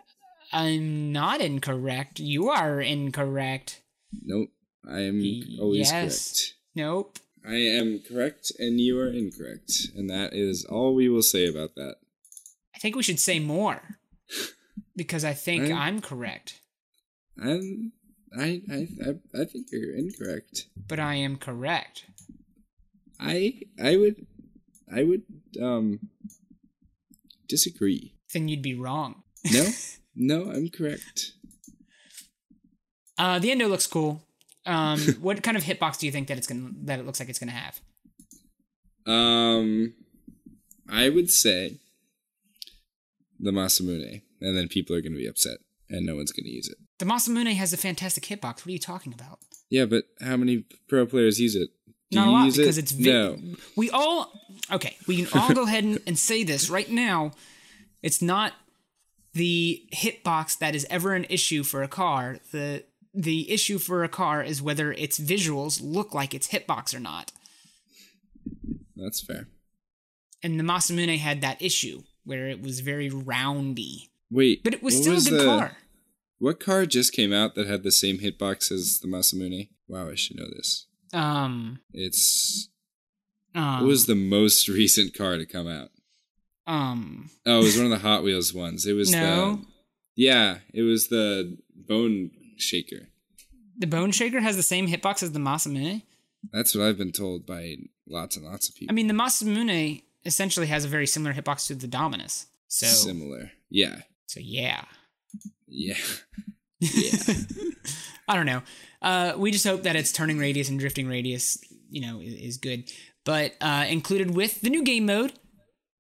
I'm not incorrect. You are incorrect. Nope. I am always Yes. Nope. I am correct and you are incorrect. And that is all we will say about that. I think we should say more because I think Right. I'm correct, I'm I I I, I think you're incorrect. but I am correct. I I would I would um disagree. Then you'd be wrong. No? no, I'm correct. Uh, the endo looks cool. Um, what kind of hitbox do you think that it's gonna that it looks like it's gonna have? Um I would say the Masamune. And then people are gonna be upset and no one's gonna use it. The Masamune has a fantastic hitbox. What are you talking about? Yeah, but how many pro players use it? Do Not a lot because it? it's vi- no. We all okay. We can all go ahead and, and say this right now. It's not the hitbox that is ever an issue for a car. The the issue for a car is whether its visuals look like its hitbox or not. That's fair. And the Masamune had that issue where it was very roundy, Wait, but it was still a good the- car. What car just came out that had the same hitbox as the Masamune? Wow, I should know this. Um, It's um, what was the most recent car to come out? um Oh, it was one of the Hot Wheels ones. It was No. the Yeah, it was the Bone Shaker. the Bone Shaker has the same hitbox as the Masamune. That's what I've been told by lots and lots of people. I mean, the Masamune essentially has a very similar hitbox to the Dominus. So, Similar. Yeah. so yeah. Yeah. Yeah. I don't know. Uh, we just hope that its turning radius and drifting radius, you know, is, is good. But uh, included with the new game mode,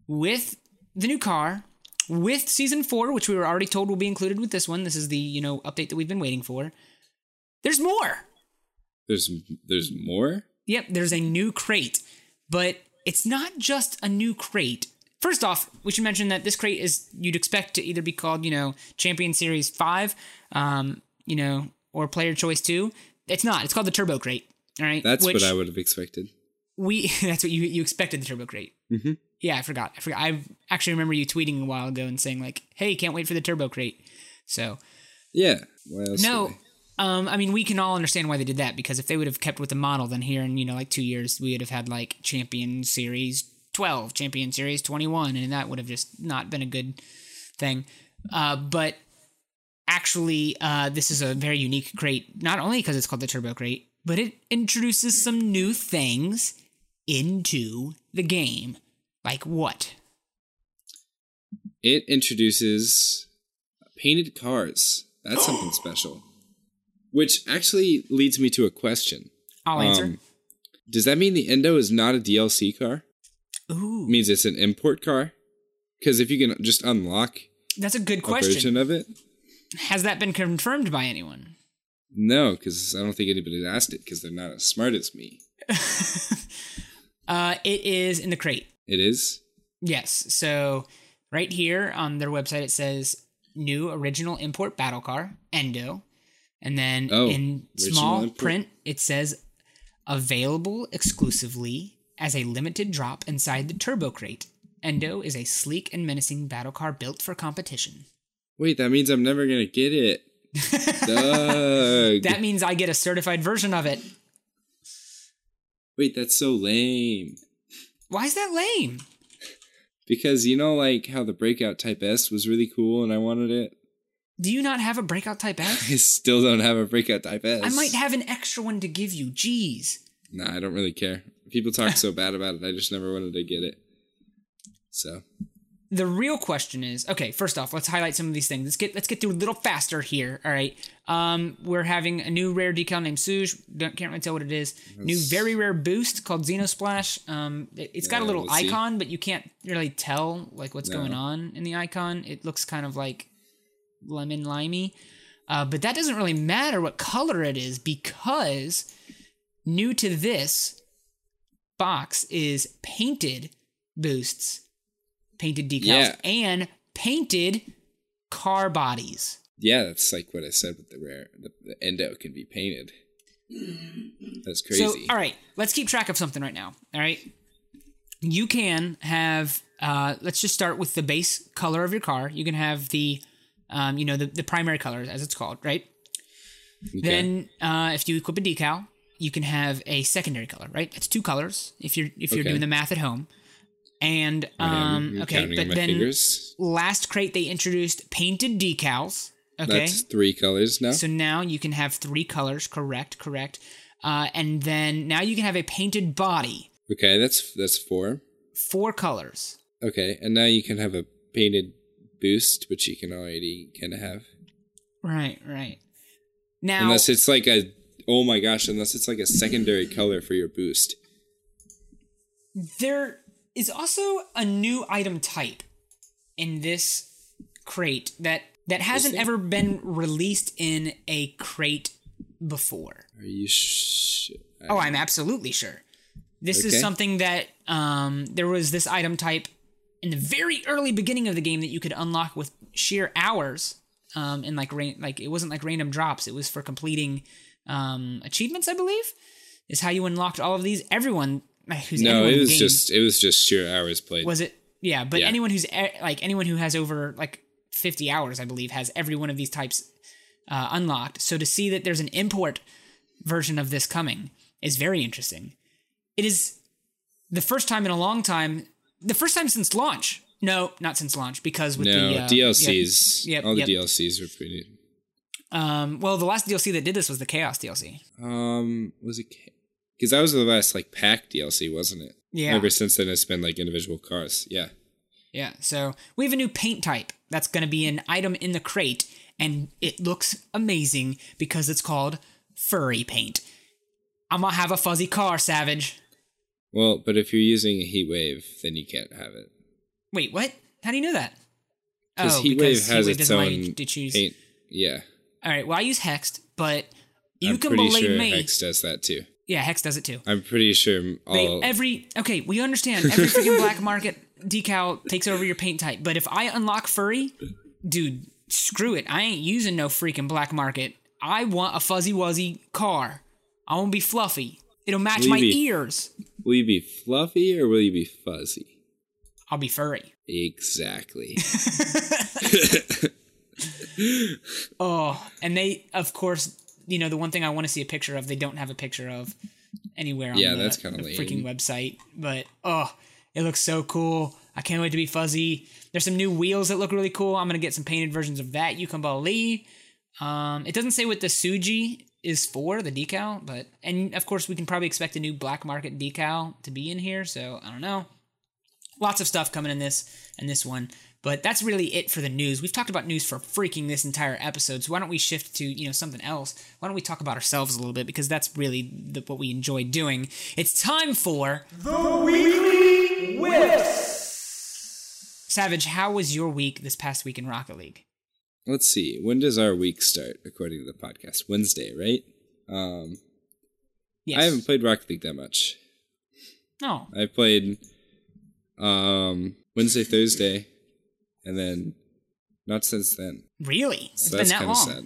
with the new car, with season four, which we were already told will be included with this one. This is the you know update that we've been waiting for. There's more. There's there's more? Yep, there's a new crate, but it's not just a new crate. First off, we should mention that this crate is you'd expect to either be called, you know, Champion Series Five, um, you know, or Player Choice Two. It's not. It's called the Turbo Crate. All right, That's Which what I would have expected. we. That's what you you expected the Turbo Crate. Mhm. Yeah, I forgot. I forgot. I actually remember you tweeting a while ago and saying like, "Hey, can't wait for the Turbo Crate." So Yeah. No, um, I mean we can all understand why they did that because if they would have kept with the model, then here in you know like two years we would have had like Champion Series twelve, Champion Series twenty one, and that would have just not been a good thing. Uh, but actually, uh, this is a very unique crate, not only because it's called the Turbo Crate, but it introduces some new things into the game. Like what? It introduces painted cars. That's something special. Which actually leads me to a question. I'll answer. Um, does that mean the Endo is not a DLC car? Ooh, means it's an import car? Because if you can just unlock that's a good a question. version of it, Has that been confirmed by anyone? no, because I don't think anybody asked it because they're not as smart as me. Uh, it is in the crate. It is. Yes. So right here on their website, it says new original import battle car Endo, and then Oh, in small import. print it says available exclusively as a limited drop inside the turbo crate. Endo is a sleek and menacing battle car built for competition. Wait, that means I'm never gonna get it. Doug. That means I get a certified version of it. Wait, that's so lame. Why is that lame? Because you know, like how the Breakout Type S was really cool, and I wanted it. Do you not have a breakout type S? I still don't have a Breakout Type S. I might have an extra one to give you. Jeez. Nah, I don't really care. People talk so bad about it. I just never wanted to get it. So the real question is okay first off let's highlight some of these things let's get let's get through a little faster here all right um we're having a new rare decal named Suge. Don't, can't really tell what it is new very rare boost called Xenosplash um it, it's got a little we'll see. icon but you can't really tell like what's No. going on in the icon it looks kind of like lemon limey Uh, but that doesn't really matter what color it is because new to this box is painted boosts, painted decals, Yeah. and painted car bodies. Yeah, that's like what I said with the rare. The, the endo can be painted. That's crazy. So, all right, let's keep track of something right now. All right, you can have. Uh, let's just start with the base color of your car. You can have the, um, you know, the, the primary colors as it's called, right? Okay. Then, uh, if you equip a decal, you can have a secondary color, right? It's two colors if you're if you're Okay. doing the math at home. And um, okay, but then fingers. last crate they introduced painted decals. Okay, That's three colors now. so now you can have three colors. Correct, correct. Uh, and then now you can have a painted body, okay, that's that's four. four colors. Okay, and now you can have a painted boost, which you can already kind of have. Right, right. Now, Unless it's like a oh my gosh, unless it's like a secondary color for your boost. there is also a new item type in this crate that that hasn't ever been released in a crate before. Are you sh- Oh, I'm absolutely sure. This is something that um, there was this item type in the very early beginning of the game that you could unlock with sheer hours, um, and like rain, like it wasn't like random drops. It was for completing um, achievements, I believe. Is how you unlocked all of these. Everyone who's No, it was game- just it was just sheer hours played. was it? Yeah, but Yeah. anyone who's e- like anyone who has over like 50 hours, I believe, has every one of these types uh, unlocked. So to see that there's an import version of this coming is very interesting. It is the first time in a long time, the first time since launch. No, not since launch, because with no the uh, DLCs. Yep, all the yep. DLCs were pretty. Um, well, the last DLC that did this was the Chaos DLC. Um, was it? Because that was the last like pack DLC, wasn't it? Yeah. Ever since then, it's been like individual cars. Yeah. Yeah, so we have a new paint type that's going to be an item in the crate, and it looks amazing because it's called furry paint. I'm gonna have a fuzzy car, Savage. Well, but if you're using a heat wave, then you can't have it Wait, what? How do you know that? because Oh, heat because wave has Heatwave its own to choose. paint. Yeah, All right, well I use Hexed, but you I'm can believe sure me. Hex does that too. Yeah, Hex does it too. I'm pretty sure They, all. every okay, we understand every freaking black market decal takes over your paint type, but if I unlock furry, dude, screw it. I ain't using no freaking black market. I want a fuzzy wuzzy car. I want to be fluffy. It'll match my Leavey. ears. will you be fluffy or will you be fuzzy? I'll be furry. Exactly. Oh, and they, of course, you know the one thing I want to see a picture of. They don't have a picture of anywhere on Yeah, the, that's the lame. freaking website. But oh, it looks so cool. I can't wait to be fuzzy. There's some new wheels that look really cool. I'm gonna get some painted versions of that. You can believe. Um, it doesn't say what the Suji is for the decal, but and of course we can probably expect a new black market decal to be in here. So I don't know. Lots of stuff coming in this and this one. But that's really it for the news. We've talked about news for freaking this entire episode. So why don't we shift to you know something else? Why don't we talk about ourselves a little bit because that's really the, what we enjoy doing. It's time for The Weekly Whiffs. Savage. How was your week this past week in Rocket League? Let's see. When does our week start according to the podcast? Wednesday, right? Um, Yes. I haven't played Rocket League that much. No. I played um, Wednesday, Thursday, and then not since then. Really? It's So been that long. sad.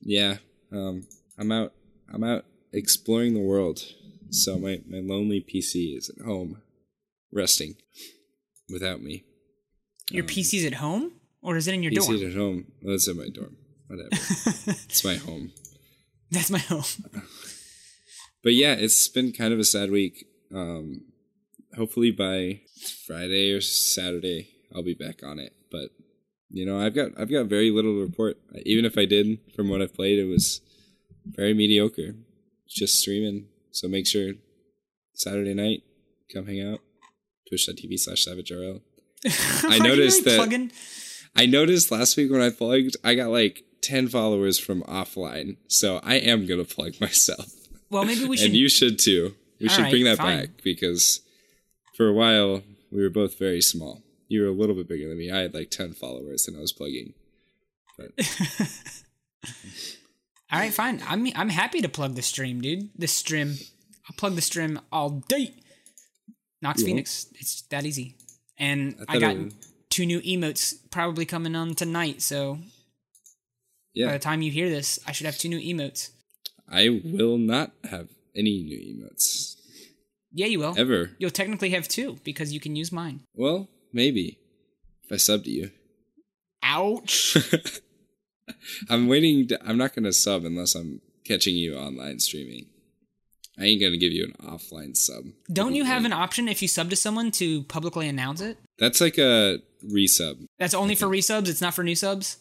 Yeah. Um, I'm out. I'm out exploring the world. So my my lonely PC is at home, resting, without me. Your PC's at home, or is it in your PC's dorm? at home. Well, it's in my dorm. Whatever. it's my home. That's my home. But yeah, it's been kind of a sad week. Um, hopefully by Friday or Saturday, I'll be back on it. But you know, I've got I've got very little to report. Even if I did, from what I've played, it was very mediocre. Just streaming. So make sure Saturday night, come hang out. Twitch.tv slash SavageRL. Are you noticed really that- plugging? I noticed last week when I plugged, I got like 10 followers from offline. So I am going to plug myself. Well, maybe we should. and you should too. We All should right, bring that fine. back because for a while we were both very small. You were a little bit bigger than me. I had like 10 followers and I was plugging. But All right, fine. I'm I'm happy to plug the stream, dude. The stream. I'll plug the stream all day. Nox You Phoenix. It's that easy. And I I, got two new emotes probably coming on tonight. So yeah. by the time you hear this, I should have two new emotes. I will not have any new emotes Yeah, you will. ever. You'll technically have two because you can use mine. Well, maybe if I sub to you. Ouch. I'm waiting. To, I'm not gonna sub unless I'm catching you online streaming. I ain't gonna give you an offline sub. Don't you have an option if you sub to someone to publicly announce it? That's like a resub. That's only for resubs. It's not for new subs.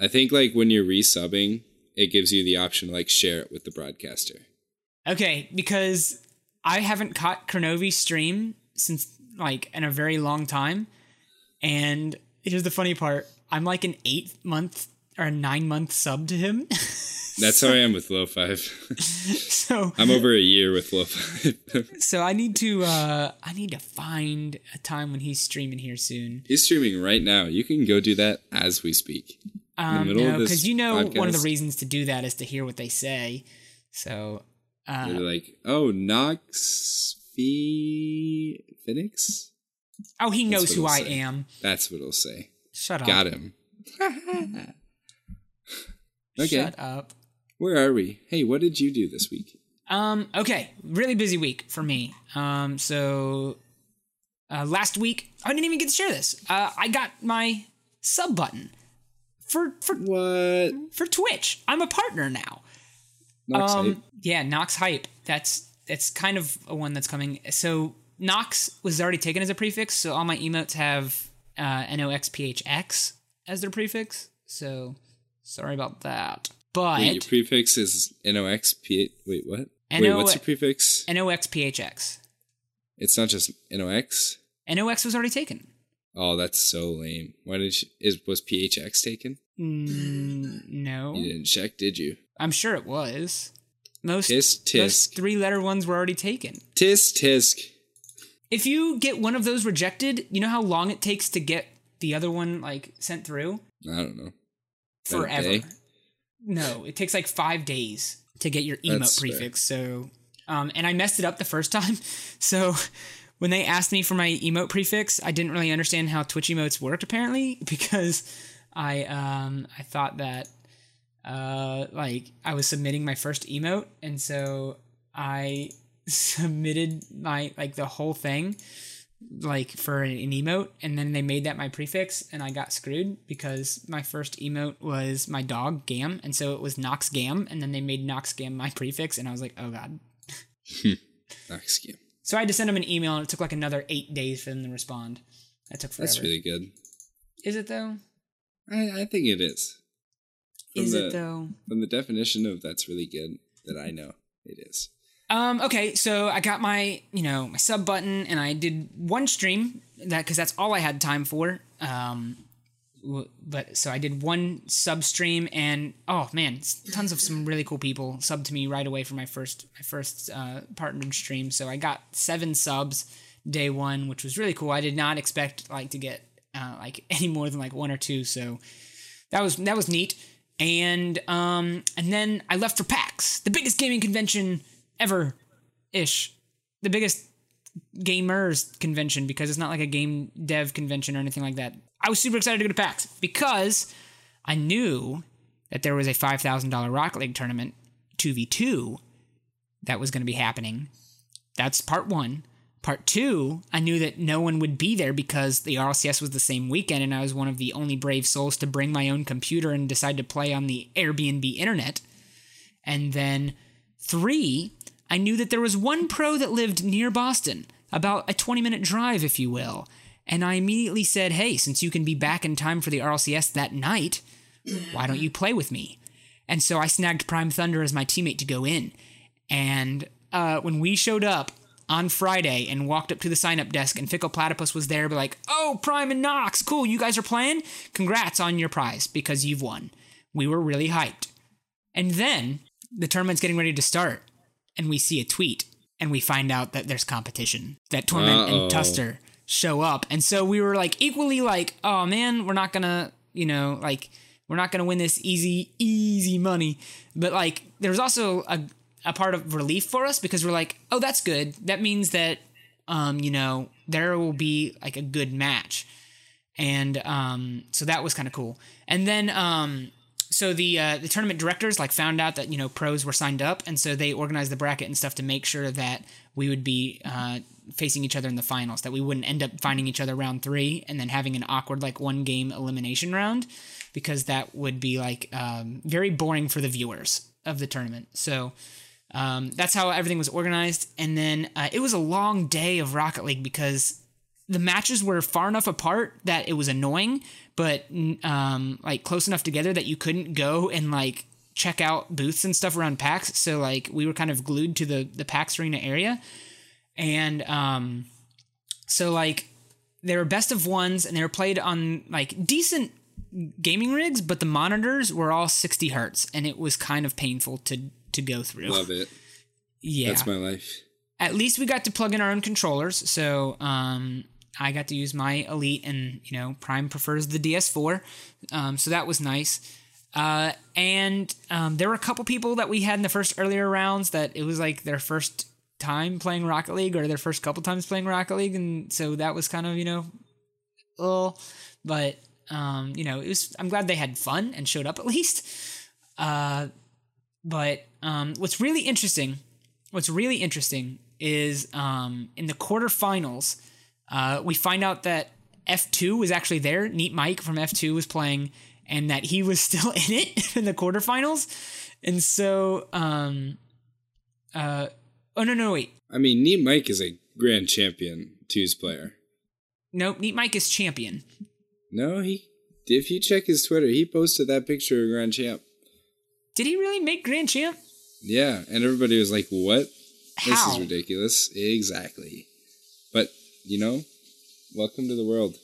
I think like when you're resubbing, it gives you the option to like share it with the broadcaster. Okay, because I haven't caught Kronovi stream since like in a very long time, and here's the funny part: I'm like an eight month or a nine month sub to him. That's how I am with Low Five. so I'm over a year with Low Five. so I need to uh I need to find a time when he's streaming here soon. He's streaming right now. You can go do that as we speak. Um, no, because you know one of the reasons to do that is to hear what they say. So uh, You're like, oh, Nox Phe- Phoenix? oh, he knows who I say. am. That's what it'll say. Shut up. Got him. okay. Shut up. Where are we? Hey, what did you do this week? Um, okay, really busy week for me. Um, so uh, last week I didn't even get to share this. Uh, I got my sub button for for What? for Twitch. I'm a partner now. Nox um, hype? yeah, Nox hype. That's that's kind of a one that's coming. So Nox was already taken as a prefix, so all my emotes have uh, NOXPHX as their prefix. So sorry about that. But Wait, your prefix is NOXP. Wait, what? Wait, what's your prefix? NOXPHX. It's not just NOX. NOX was already taken. Oh, that's so lame. Why did you, is was PHX taken? Mm, no, You didn't check, did you? I'm sure it was. Most Tisk most three letter ones were already taken. Tisk tisk. If you get one of those rejected, you know how long it takes to get the other one like sent through? I don't know. Forever. No, it takes like five days to get your emote That's fair. prefix. So, um, and I messed it up the first time. So, when they asked me for my emote prefix, I didn't really understand how Twitch emotes worked apparently because I um I thought that uh like I was submitting my first emote, and so I submitted my like the whole thing like for an emote and then they made that my prefix and I got screwed because my first emote was my dog Gam and so it was Nox Gam and then they made Nox Gam my prefix and I was like oh god hmm. Nox game. so I had to send them an email and it took like another eight days for them to respond that took forever That's really good. is it though I, I think it is. From is the, it though From the definition of that's really good that I know, it is. Um, okay, so I got my, you know, my sub button and I did one stream that cuz that's all I had time for. Um but so I did one sub stream and oh man, tons of some really cool people subbed to me right away for my first my first uh partnered stream. So I got 7 subs day 1, which was really cool. I did not expect like to get uh like any more than like one or two, so that was that was neat. And um and then I left for PAX, the biggest gaming convention ever ish. The biggest gamers convention because it's not like a game dev convention or anything like that. I was super excited to go to PAX because I knew that there was a $5,000 Rocket League tournament 2v2 that was going to be happening. That's part 1. Part 2, I knew that no one would be there because the RLCS was the same weekend and I was one of the only brave souls to bring my own computer and decide to play on the Airbnb internet. And then Three, I knew that there was one pro that lived near Boston, about a 20 minute drive, if you will. And I immediately said, hey, since you can be back in time for the RLCS that night, why don't you play with me? And so I snagged Prime Thunder as my teammate to go in. And uh, when we showed up on Friday and walked up to the sign up desk, and Fickle Platypus was there, be like, oh, Prime and Nox, cool, you guys are playing? Congrats on your prize because you've won. We were really hyped. And then the tournament's getting ready to start, and we see a tweet, and we find out that there's competition. That Torment Uh-oh. and Tuster show up. And so we were like equally like, oh man, we're not gonna, you know, like we're not to win this easy, easy money. But like, there's also a, a part of relief for us because we're like, oh, that's good. That means that, um, you know, there will be like a good match. And um, so that was kind of cool. And then, um, so the uh, the tournament directors like found out that you know pros were signed up, and so they organized the bracket and stuff to make sure that we would be uh, facing each other in the finals, that we wouldn't end up finding each other round three and then having an awkward like one game elimination round, because that would be like um, very boring for the viewers of the tournament. So. Um, that's how everything was organized, and then uh, it was a long day of Rocket League because the matches were far enough apart that it was annoying, but um, like close enough together that you couldn't go and like check out booths and stuff around PAX. So like we were kind of glued to the the PAX arena area, and um, so like they were best of ones and they were played on like decent gaming rigs, but the monitors were all 60 hertz, and it was kind of painful to to go through. Love it. Yeah, that's my life. At least we got to plug in our own controllers, so um, I got to use my Elite, and you know, Prime prefers the DS4, um, so that was nice. Uh, and um, there were a couple people that we had in the first earlier rounds that it was like their first time playing Rocket League or their first couple times playing Rocket League, and so that was kind of you know, oh, but um, you know, it was. I'm glad they had fun and showed up at least. Uh, but um, what's really interesting, what's really interesting is um, in the quarterfinals uh, we find out that F2 was actually there. Neat Mike from F2 was playing, and that he was still in it in the quarterfinals. And so, um, uh, oh no, no, wait. I mean, Neat Mike is a grand champion twos player. Nope, Neat Mike is champion. No, he. If you check his Twitter, he posted that picture of Grand Champ. Did he really make Grand Champ? Yeah, and everybody was like, "What? How? This is ridiculous." Exactly. You know, welcome to the world.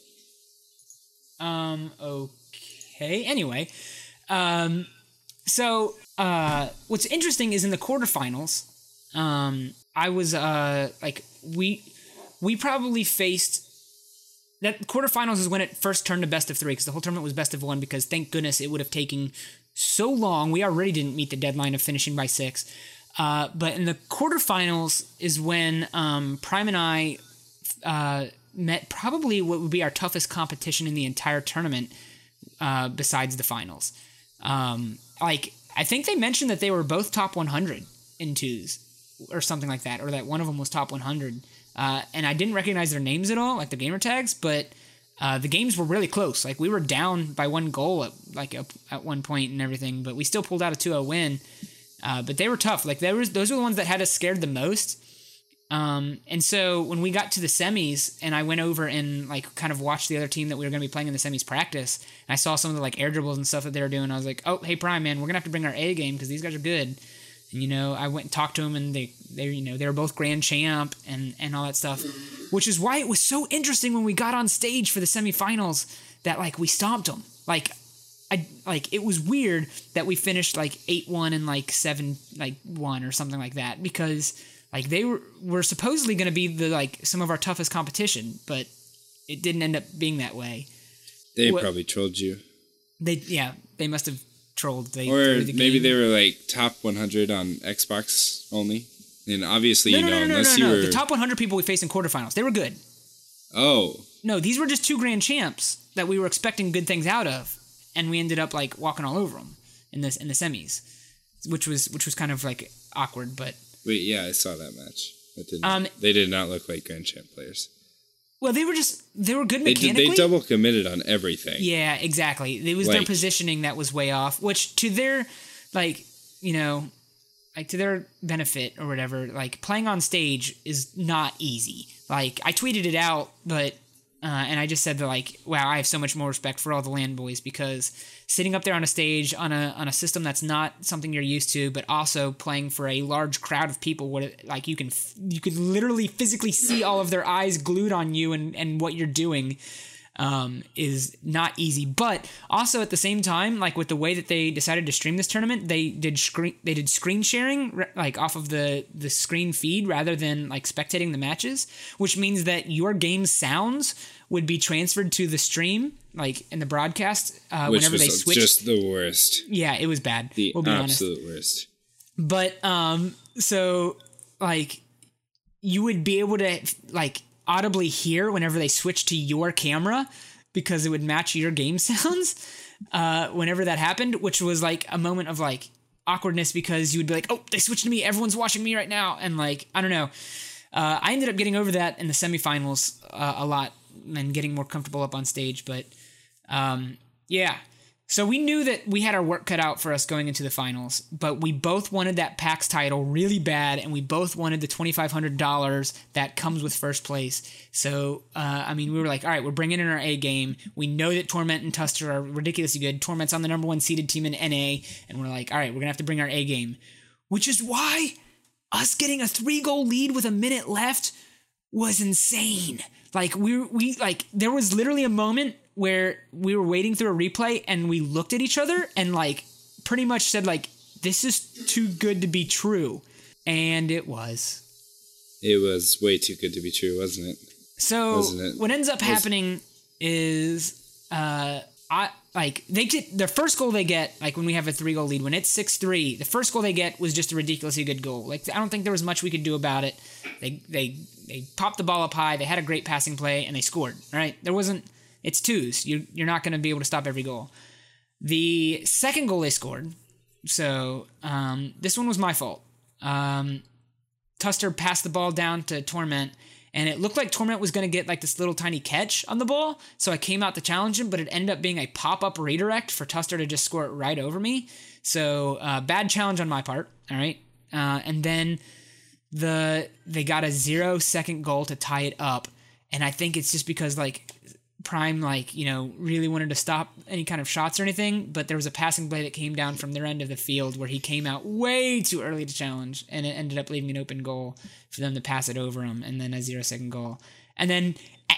Um, okay. Anyway, um, so uh, what's interesting is in the quarterfinals, um, I was uh like we we probably faced that quarterfinals is when it first turned to best of three because the whole tournament was best of one because thank goodness it would have taken so long. We already didn't meet the deadline of finishing by six. Uh, but in the quarterfinals is when um, Prime and I uh, met probably what would be our toughest competition in the entire tournament, uh, besides the finals. Um, like I think they mentioned that they were both top 100 in twos or something like that, or that one of them was top 100. Uh, and I didn't recognize their names at all, like the gamer tags, but uh, the games were really close. Like we were down by one goal at like at one point and everything, but we still pulled out a 2-0 win. Uh, but they were tough. Like there was those were the ones that had us scared the most. Um, and so when we got to the semis and I went over and like kind of watched the other team that we were going to be playing in the semis practice, and I saw some of the like air dribbles and stuff that they were doing, I was like, oh, hey, Prime, man, we're going to have to bring our A game because these guys are good. And, you know, I went and talked to them and they, they, you know, they were both grand champ and, and all that stuff, which is why it was so interesting when we got on stage for the semifinals that like we stomped them. Like, I like it was weird that we finished like eight one and like seven like one or something like that because like they were were supposedly going to be the like some of our toughest competition, but it didn't end up being that way. They what, probably trolled you. They yeah, they must have trolled. They or the maybe they were like top 100 on Xbox only. And obviously, no, you no, know, no, unless you were the top 100 people we faced in quarterfinals, they were good. Oh no, these were just two grand champs that we were expecting good things out of, and we ended up like walking all over them in this in the semis, which was which was kind of like awkward, but Wait, yeah, I saw that match. That did um, they did not look like Grand Champ players. Well, they were just they were good they mechanically. Did, they double committed on everything. Yeah, exactly. It was like, their positioning that was way off, which to their like, you know, like to their benefit or whatever, like playing on stage is not easy. Like I tweeted it out, but uh, and I just said that like, wow, I have so much more respect for all the land boys because sitting up there on a stage on a on a system that's not something you're used to, but also playing for a large crowd of people, what like you can you can literally physically see all of their eyes glued on you and and what you're doing. Um, is not easy. But also at the same time, like with the way that they decided to stream this tournament, they did screen they did screen sharing like off of the the screen feed rather than like spectating the matches, which means that your game sounds would be transferred to the stream, like in the broadcast, uh, whenever they switched. just the worst. yeah, it was bad. The we'll be honest. absolute worst. But um, so like you would be able to like audibly hear whenever they switch to your camera because it would match your game sounds uh, whenever that happened, which was like a moment of like awkwardness because you would be like, oh, they switched to me. Everyone's watching me right now. And like, I don't know. Uh, I ended up getting over that in the semifinals uh, a lot and getting more comfortable up on stage. But um, yeah. So we knew that we had our work cut out for us going into the finals, but we both wanted that PAX title really bad, and we both wanted the twenty five hundred dollars that comes with first place. So uh, I mean, we were like, all right, we're bringing in our A game. We know that Torment and Tuster are ridiculously good. Torment's on the number one seeded team in NA, and we're like, all right, we're gonna have to bring our A game, which is why us getting a three goal lead with a minute left was insane. Like we we like there was literally a moment where we were waiting through a replay and we looked at each other and like pretty much said like this is too good to be true. And it was. It was way too good to be true, wasn't it? so Wasn't it? what ends up Was- happening is uh I like they get the first goal they get like when we have a three goal lead when it's six three the first goal they get was just a ridiculously good goal. Like I don't think there was much we could do about it. They they they popped the ball up high. They had a great passing play and they scored right? There wasn't it's twos you you're not going to be able to stop every goal the second goal they scored so um this one was my fault um Tuster passed the ball down to Torment, and it looked like Torment was going to get like this little tiny catch on the ball. So I came out to challenge him, but it ended up being a pop up redirect for Tuster to just score it right over me. So uh, bad challenge on my part. All right, uh, and then the they got a zero second goal to tie it up, and I think it's just because like Prime like you know really wanted to stop any kind of shots or anything, but there was a passing play that came down from their end of the field where he came out way too early to challenge, and it ended up leaving an open goal for them to pass it over him, and then a zero second goal, and then. eh,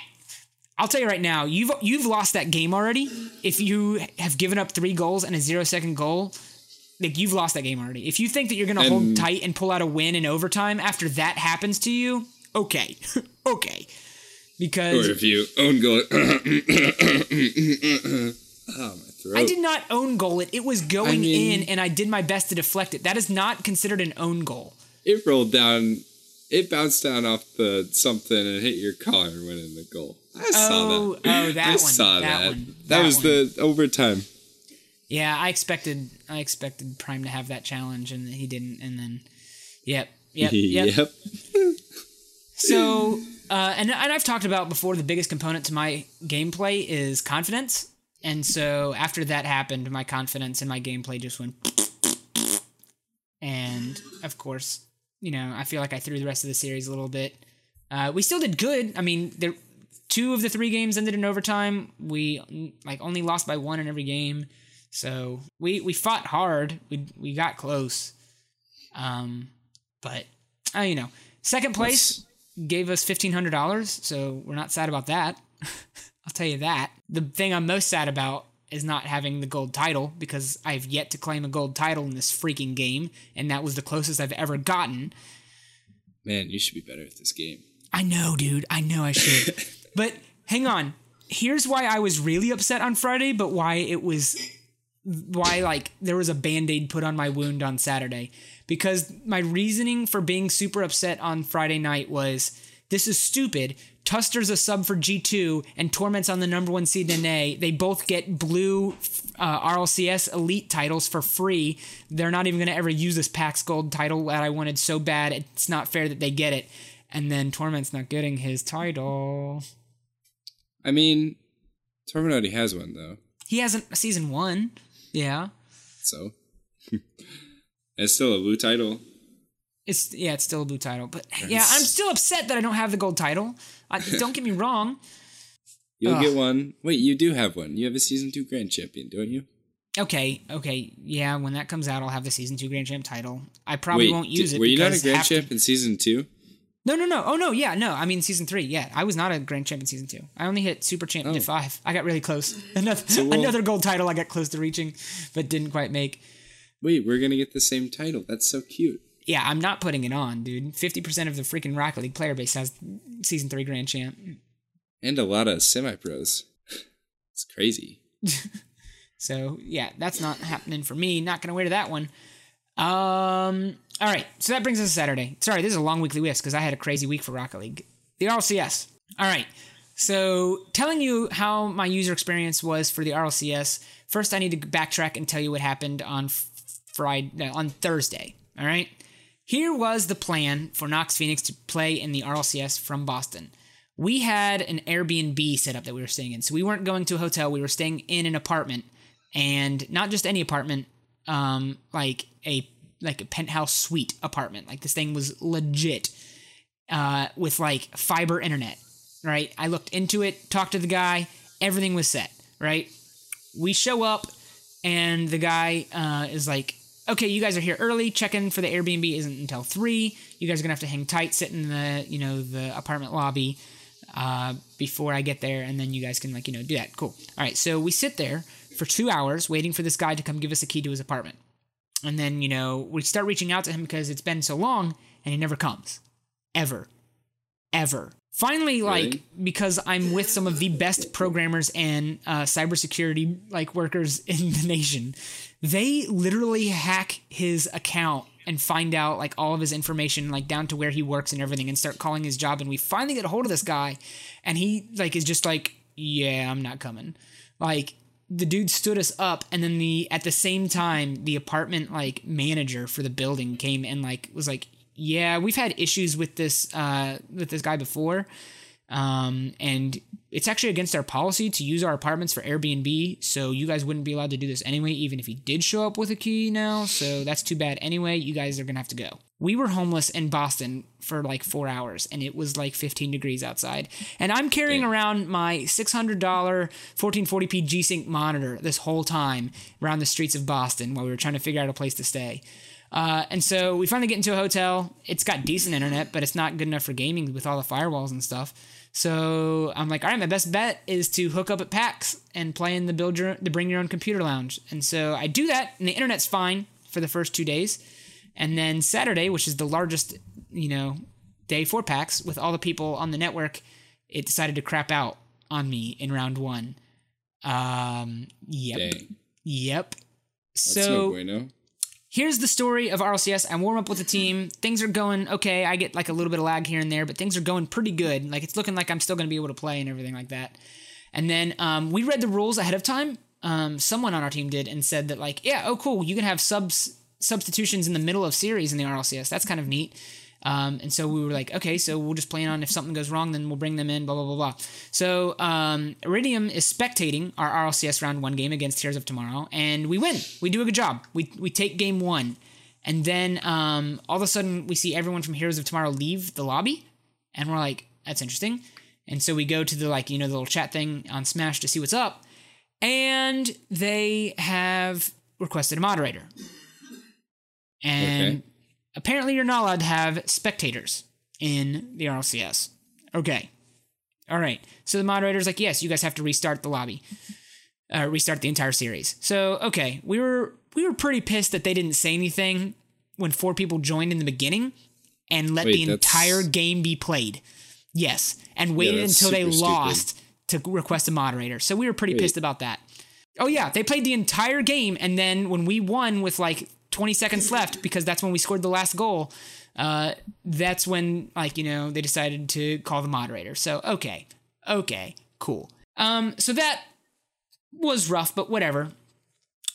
I'll tell you right now, you've you've lost that game already. If you have given up three goals and a zero second goal, like you've lost that game already. If you think that you're gonna hold tight and pull out a win in overtime after that happens to you, okay, okay, because Or if you own goal. oh, my throat. I did not own goal it. It was going I mean- in, and I did my best to deflect it. That is not considered an own goal. It rolled down. It bounced down off the something and hit your collar and went in the goal. I saw Oh, that. oh, that I one, saw that that. one, that that was one. the overtime. Yeah, I expected I expected Prime to have that challenge, and he didn't. And then, yep, yep, yep. So, uh, and and I've talked about before. The biggest component to my gameplay is confidence, and so after that happened, my confidence in my gameplay just went. And of course, you know, I feel like I threw the rest of the series a little bit. Uh, we still did good. I mean, there two of the three games ended in overtime. We like only lost by one in every game, so we we fought hard. We we got close, um, but uh, you know, second place gave us fifteen hundred dollars, so we're not sad about that. I'll tell you that. The thing I'm most sad about is not having the gold title because I've yet to claim a gold title in this freaking game, and that was the closest I've ever gotten. Man, you should be better at this game. I know, dude. I know I should. but hang on. Here's why I was really upset on Friday, but why it was why like there was a band-aid put on my wound on Saturday. Because my reasoning for being super upset on Friday night was this is stupid. Tuster's a sub for G2 and Torment's on the number one seed in NA. They both get blue uh, RLCS elite titles for free. They're not even going to ever use this PAX Gold title that I wanted so bad. It's not fair that they get it. And then Torment's not getting his title. I mean, Torment already has one though, He hasn't season one. Yeah. so it's still a blue title. It's yeah, it's still a blue title, but yeah, I'm still upset that I don't have the gold title. I, don't get me wrong. You'll Ugh. get one. Wait, you do have one. You have a season two grand champion, don't you? Okay, okay, yeah. When that comes out, I'll have the season two Grand Champ title. I probably Wait, won't use did- it. Were you not a grand champ in season two? No, no, no. Oh no, yeah, no. I mean season three. Yeah, I was not a grand champion season two. I only hit super champ oh. five. I got really close. Another so we'll, another gold title I got close to reaching, but didn't quite make. Wait, we're gonna get the same title. That's so cute. Yeah, I'm not putting it on, dude. Fifty percent of the freaking Rocket League player base has season three grand champ. And a lot of semi pros. it's crazy. so yeah, that's not happening for me. Not gonna wear to that one. Um. All right. So that brings us to Saturday. Sorry, this is a long weekly list because I had a crazy week for Rocket League. The RLCS. All right. So telling you how my user experience was for the RLCS. First, I need to backtrack and tell you what happened on Friday on Thursday. All right. Here was the plan for Nox Phoenix to play in the RLCS from Boston. We had an Airbnb set up that we were staying in. So we weren't going to a hotel, we were staying in an apartment. And not just any apartment, um, like a like a penthouse suite apartment. Like this thing was legit uh, with like fiber internet, right? I looked into it, talked to the guy, everything was set, right? We show up, and the guy uh, is like, "Okay, you guys are here early. Check in for the Airbnb isn't until three. You guys are gonna have to hang tight, sit in the you know the apartment lobby uh, before I get there, and then you guys can like you know do that. Cool. All right, so we sit there for two hours waiting for this guy to come give us a key to his apartment. And then, you know, we start reaching out to him because it's been so long and he never comes. Ever. Ever. Finally, like, really? because I'm with some of the best programmers and uh, cybersecurity like workers in the nation, they literally hack his account and find out like all of his information, like down to where he works and everything, and start calling his job. And we finally get a hold of this guy, and he like is just like, "Yeah, I'm not coming." Like the dude stood us up and then the at the same time the apartment like manager for the building came and like was like yeah we've had issues with this uh with this guy before um and it's actually against our policy to use our apartments for Airbnb, so you guys wouldn't be allowed to do this anyway, even if he did show up with a key now. So that's too bad anyway. You guys are gonna have to go. We were homeless in Boston for like four hours, and it was like 15 degrees outside. And I'm carrying around my $600 1440p G Sync monitor this whole time around the streets of Boston while we were trying to figure out a place to stay. Uh, and so we finally get into a hotel. It's got decent internet, but it's not good enough for gaming with all the firewalls and stuff. So I'm like, all right, my best bet is to hook up at PAX and play in the build your, the bring your own computer lounge. And so I do that, and the internet's fine for the first two days. And then Saturday, which is the largest, you know, day for PAX with all the people on the network, it decided to crap out on me in round one. Um, yep, Dang. yep. That's so no bueno here's the story of RLCS. I warm up with the team. Things are going okay. I get like a little bit of lag here and there, but things are going pretty good. Like it's looking like I'm still going to be able to play and everything like that. And then um, we read the rules ahead of time. Um, someone on our team did and said that like, yeah, oh cool, you can have subs substitutions in the middle of series in the RLCS. That's kind of neat. Um, and so we were like, okay, so we'll just plan on if something goes wrong, then we'll bring them in, blah, blah, blah, blah. So um, Iridium is spectating our RLCS round one game against Heroes of Tomorrow, and we win. We do a good job. We, we take game one. And then um, all of a sudden, we see everyone from Heroes of Tomorrow leave the lobby, and we're like, that's interesting. And so we go to the like, you know, the little chat thing on Smash to see what's up, and they have requested a moderator. And okay apparently you're not allowed to have spectators in the RLCS. Okay. All right. So the moderator's like, yes, you guys have to restart the lobby, uh, restart the entire series. So okay, we were we were pretty pissed that they didn't say anything when four people joined in the beginning and let Wait, the entire game be played. Yes, and waited yeah, until they lost stupid. to request a moderator. So we were pretty Wait. pissed about that. Oh yeah, they played the entire game, and then when we won with like 20 seconds left because that's when we scored the last goal. Uh, that's when like you know they decided to call the moderator. So okay, okay, cool. Um, so that was rough, but whatever.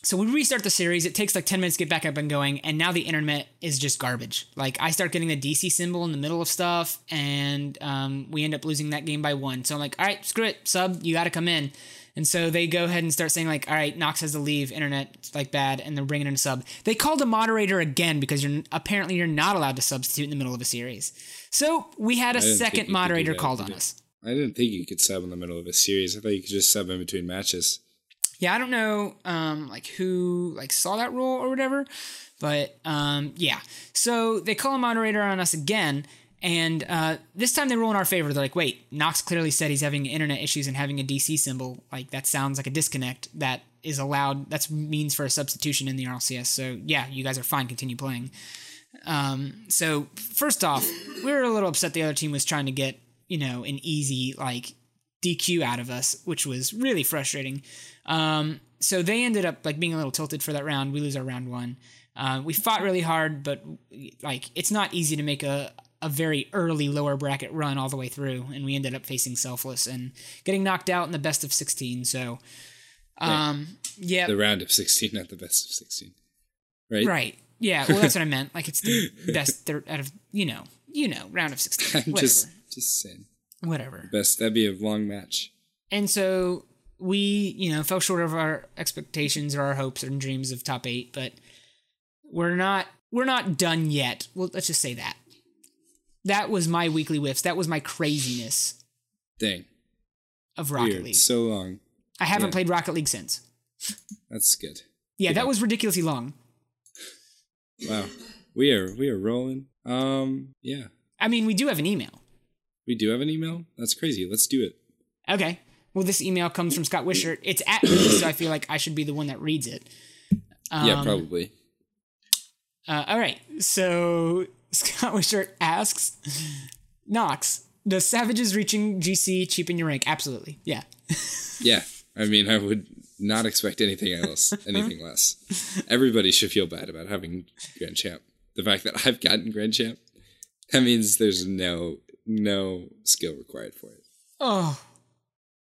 So we restart the series. It takes like 10 minutes to get back up and going, and now the internet is just garbage. Like I start getting the DC symbol in the middle of stuff, and um, we end up losing that game by one. So I'm like, all right, screw it, sub, you got to come in. And so they go ahead and start saying like, all right, Nox has to leave, internet like bad, and they're bringing in a sub. They called a moderator again because you're apparently you're not allowed to substitute in the middle of a series. So we had a second moderator called on us. I didn't think you could sub in the middle of a series. I thought you could just sub in between matches. Yeah, I don't know um, like who like saw that rule or whatever, but um, yeah. So they call a moderator on us again, And uh, this time they roll in our favor. They're like, wait, Nox clearly said he's having internet issues and having a DC symbol. Like, that sounds like a disconnect that is allowed. That's means for a substitution in the RLCS. So, yeah, you guys are fine. Continue playing. Um, so, first off, we were a little upset the other team was trying to get, you know, an easy, like, DQ out of us, which was really frustrating. Um, so they ended up like being a little tilted for that round. We lose our round one. Uh, we fought really hard, but like it's not easy to make a a very early lower bracket run all the way through, and we ended up facing Selfless and getting knocked out in the best of sixteen. So, um, yeah, the round of sixteen, not the best of sixteen, right? Right. Yeah. Well, that's what I meant. Like it's the best third out of you know you know round of sixteen. I'm just just saying. Whatever. Best that'd be a long match. And so we, you know, fell short of our expectations or our hopes and dreams of top eight, but we're not we're not done yet. Well, let's just say that. That was my weekly whiffs. That was my craziness. Dang. Of Rocket Weird. League. So long. I haven't yeah. played Rocket League since. That's good. Yeah, that was ridiculously long. Wow. We are we are rolling. Um yeah. I mean, we do have an email. We do have an email? That's crazy. Let's do it. Okay. Well, this email comes from Scott Wishart. It's at me, so I feel like I should be the one that reads it. Um, yeah, probably. Uh, all right. So Scott Wishart asks, Nox, does Savages reaching GC cheapen your rank? Absolutely. Yeah. yeah. I mean, I would not expect anything else, uh-huh. anything less. Everybody should feel bad about having Grand Champ. The fact that I've gotten Grand Champ, that means there's no no skill required for it. Oh,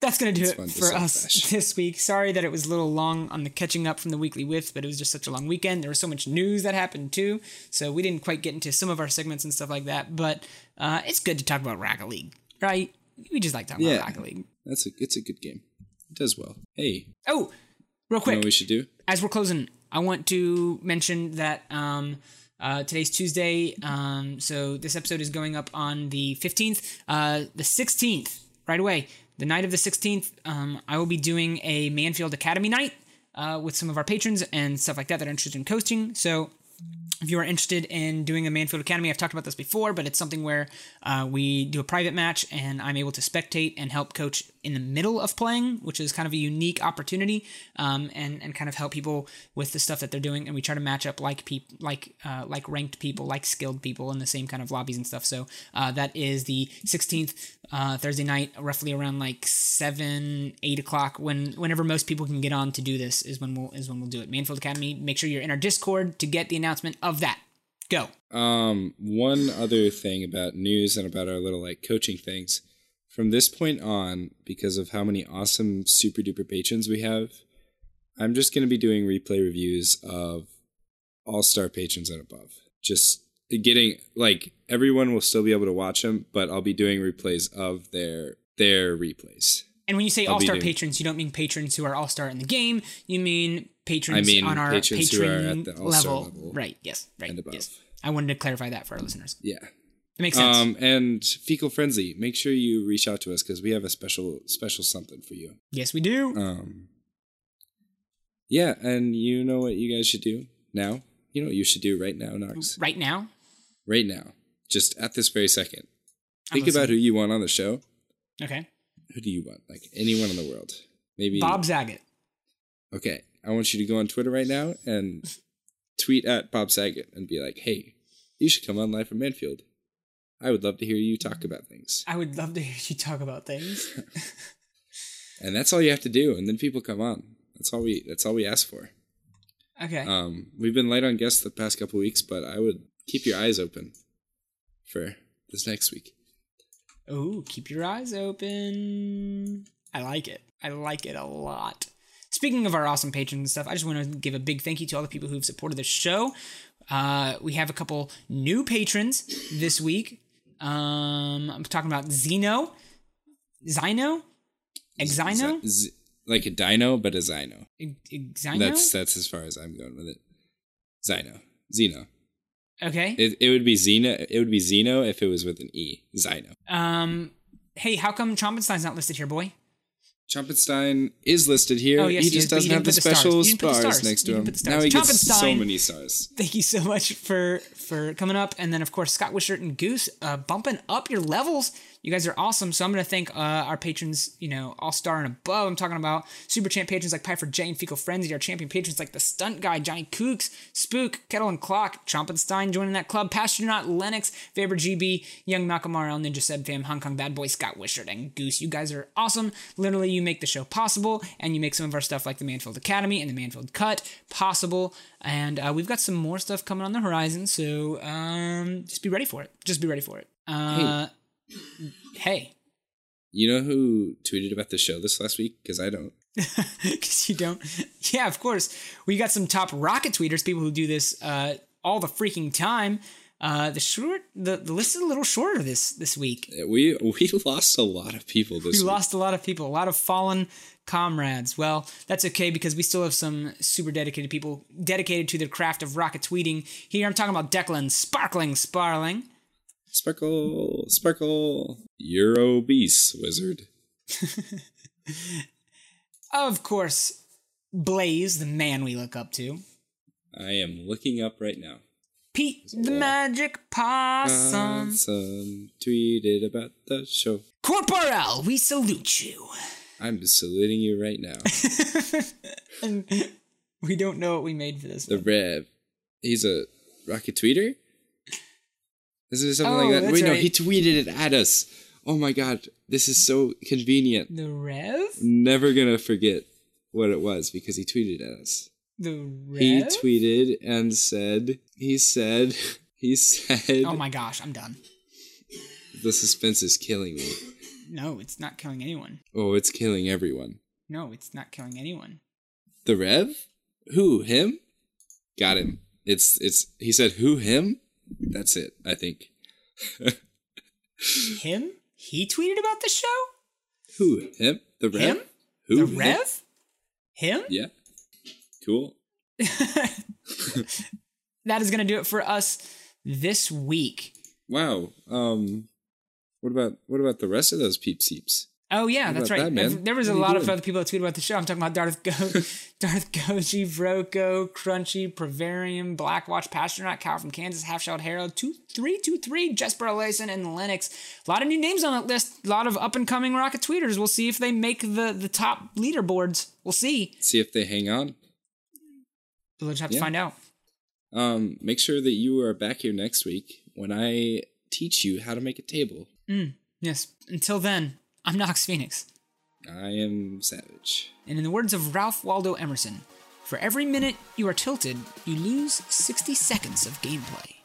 that's going to do it for us bash. this week. Sorry that it was a little long on the catching up from the weekly whiff, but it was just such a long weekend. There was so much news that happened too, so we didn't quite get into some of our segments and stuff like that. But uh, it's good to talk about Rocket League, right? We just like talking yeah, about Rocket League. That's a it's a good game. It does well. Hey. Oh, real quick. You know we should do as we're closing. I want to mention that um, uh, today's Tuesday, um, so this episode is going up on the 15th. Uh, the 16th, right away, the night of the 16th, um, I will be doing a Mannfield Academy night uh, with some of our patrons and stuff like that that are interested in coaching. So if you are interested in doing a Mannfield Academy, I've talked about this before, but it's something where uh, we do a private match and I'm able to spectate and help coach in the middle of playing, which is kind of a unique opportunity, um, and and kind of help people with the stuff that they're doing. And we try to match up like people, like uh, like ranked people, like skilled people in the same kind of lobbies and stuff. So uh, that is the 16th uh, Thursday night, roughly around like seven, eight o'clock. When whenever most people can get on to do this is when we'll is when we'll do it. Mannfield Academy. Make sure you're in our Discord to get the announcement of that. Go. Um, one other thing about news and about our little like coaching things. From this point on, because of how many awesome super duper patrons we have, I'm just going to be doing replay reviews of all star patrons and above. Just getting like everyone will still be able to watch them, but I'll be doing replays of their their replays. And when you say all star patrons, you don't mean patrons who are all star in the game. You mean patrons I mean, on our patrons patron level. level. Right. Yes. Right. Yes. I wanted to clarify that for our listeners. Yeah. It makes sense. Um, and fecal frenzy. Make sure you reach out to us because we have a special special something for you. Yes, we do. Um. Yeah, and you know what you guys should do now. You know what you should do right now, Nox. Right now. Right now, just at this very 2nd Think about who you want on the show. Okay. Who do you want? Like anyone in the world? Maybe Bob Saget. Okay, I want you to go on Twitter right now and tweet at Bob Saget and be like, "Hey, you should come on live from Mannfield. I would love to hear you talk about things." I would love to hear you talk about things. and that's all you have to do, and then people come on. That's all we. That's all we ask for. Okay. Um, we've been light on guests the past couple weeks, but I would keep your eyes open for this next week. Oh, keep your eyes open. I like it. I like it a lot. Speaking of our awesome patrons and stuff, I just want to give a big thank you to all the people who've supported the show. Uh, we have a couple new patrons this week. Um, I'm talking about Zeno, Zino, Exino, Z- like a dino, but a Zino. Exino. That's that's as far as I'm going with it. Zino, Zeno. Okay. It, it would be Zeno. It would be Zeno if it was with an E. Zino. Um. Hey, how come Trompenstein's not listed here, boy? Chompenstein is listed here. Oh, yes, he he just is, doesn't have the the special stars. You didn't put the stars stars. next to him. didn't put the Now he gets so many stars. Thank you so much for for coming up, and then of course Scott Wishart and Goose uh, bumping up your levels. You guys are awesome. So I'm gonna thank uh, our patrons, you know, all star and above. I'm talking about super champ patrons like Piper J and Fecal Frenzy, our champion patrons like the Stunt Guy, Johnny Kooks, Spook, Kettle and Clock, Chompenstein joining that club, Pastronaut, Lennox, Faber GB, Young Nakamura, Ninja Seb Fam, Hong Kong Bad Boy, Scott Wishart, and Goose. You guys are awesome. Literally, you make the show possible, and you make some of our stuff like the Mannfield Academy and the Mannfield Cut possible. And uh, we've got some more stuff coming on the horizon, so um, just be ready for it. Just be ready for it. Uh, hey. You know who tweeted about the show this last week? Because I don't. Because you don't. Yeah, of course. We got some top rocket tweeters, people who do this uh, all the freaking time. Uh, the short, the, the list is a little shorter this this week. We we lost a lot of people this We week. lost a lot of people, a lot of fallen comrades. Well, that's okay because we still have some super dedicated people dedicated to the craft of rocket tweeting. Here I'm talking about Declan Sparkling Sparling. Sparkle, sparkle. You're obese, wizard. Of course, Blaze, the man we look up to. I am looking up right now. Pete, the magic possum. Awesome. Tweeted about the show. Corporal, we salute you. I'm saluting you right now. And we don't know what we made for this. the one. Rev. He's a rocket tweeter? Isn't it something Oh, like that? Wait, no, right. he tweeted it at us. Oh my god, this is so convenient. The Rev? Never gonna forget what it was because he tweeted at us. The Rev? He tweeted and said, he said, he said, oh my gosh, I'm done. the suspense is killing me. No, it's not killing anyone. Oh, it's killing everyone. No, it's not killing anyone. The Rev? Who? Him? Got him. It's it's he said who him? That's it, I think. Him? He tweeted about the show? Who? Him? The Rev? Him? Who? The him? Rev? Him? Yeah. Cool. That is going to do it for us this week. Wow. Um what about what about the rest of those peep seeps? Oh yeah, that's right. that? There- was a What you lot of other people that tweeted about the show. I'm talking about Darth Go, Darth Goji, Vroko, Crunchy, Pravarium, Blackwatch, Pastronaut, Cow from Kansas, Half Shelled Herald, two three two three, Jesper Alason, and Lennox. A lot of new names on that list. A lot of up and coming rocket tweeters. We'll see if they make the the top leaderboards. We'll see. See if they hang on. We'll just have to find out. Um, make sure that you are back here next week when I teach you how to make a table. Yes. Until then, I'm Nox Phoenix. I am savage. And in the words of Ralph Waldo Emerson, for every minute you are tilted, you lose 60 seconds of gameplay.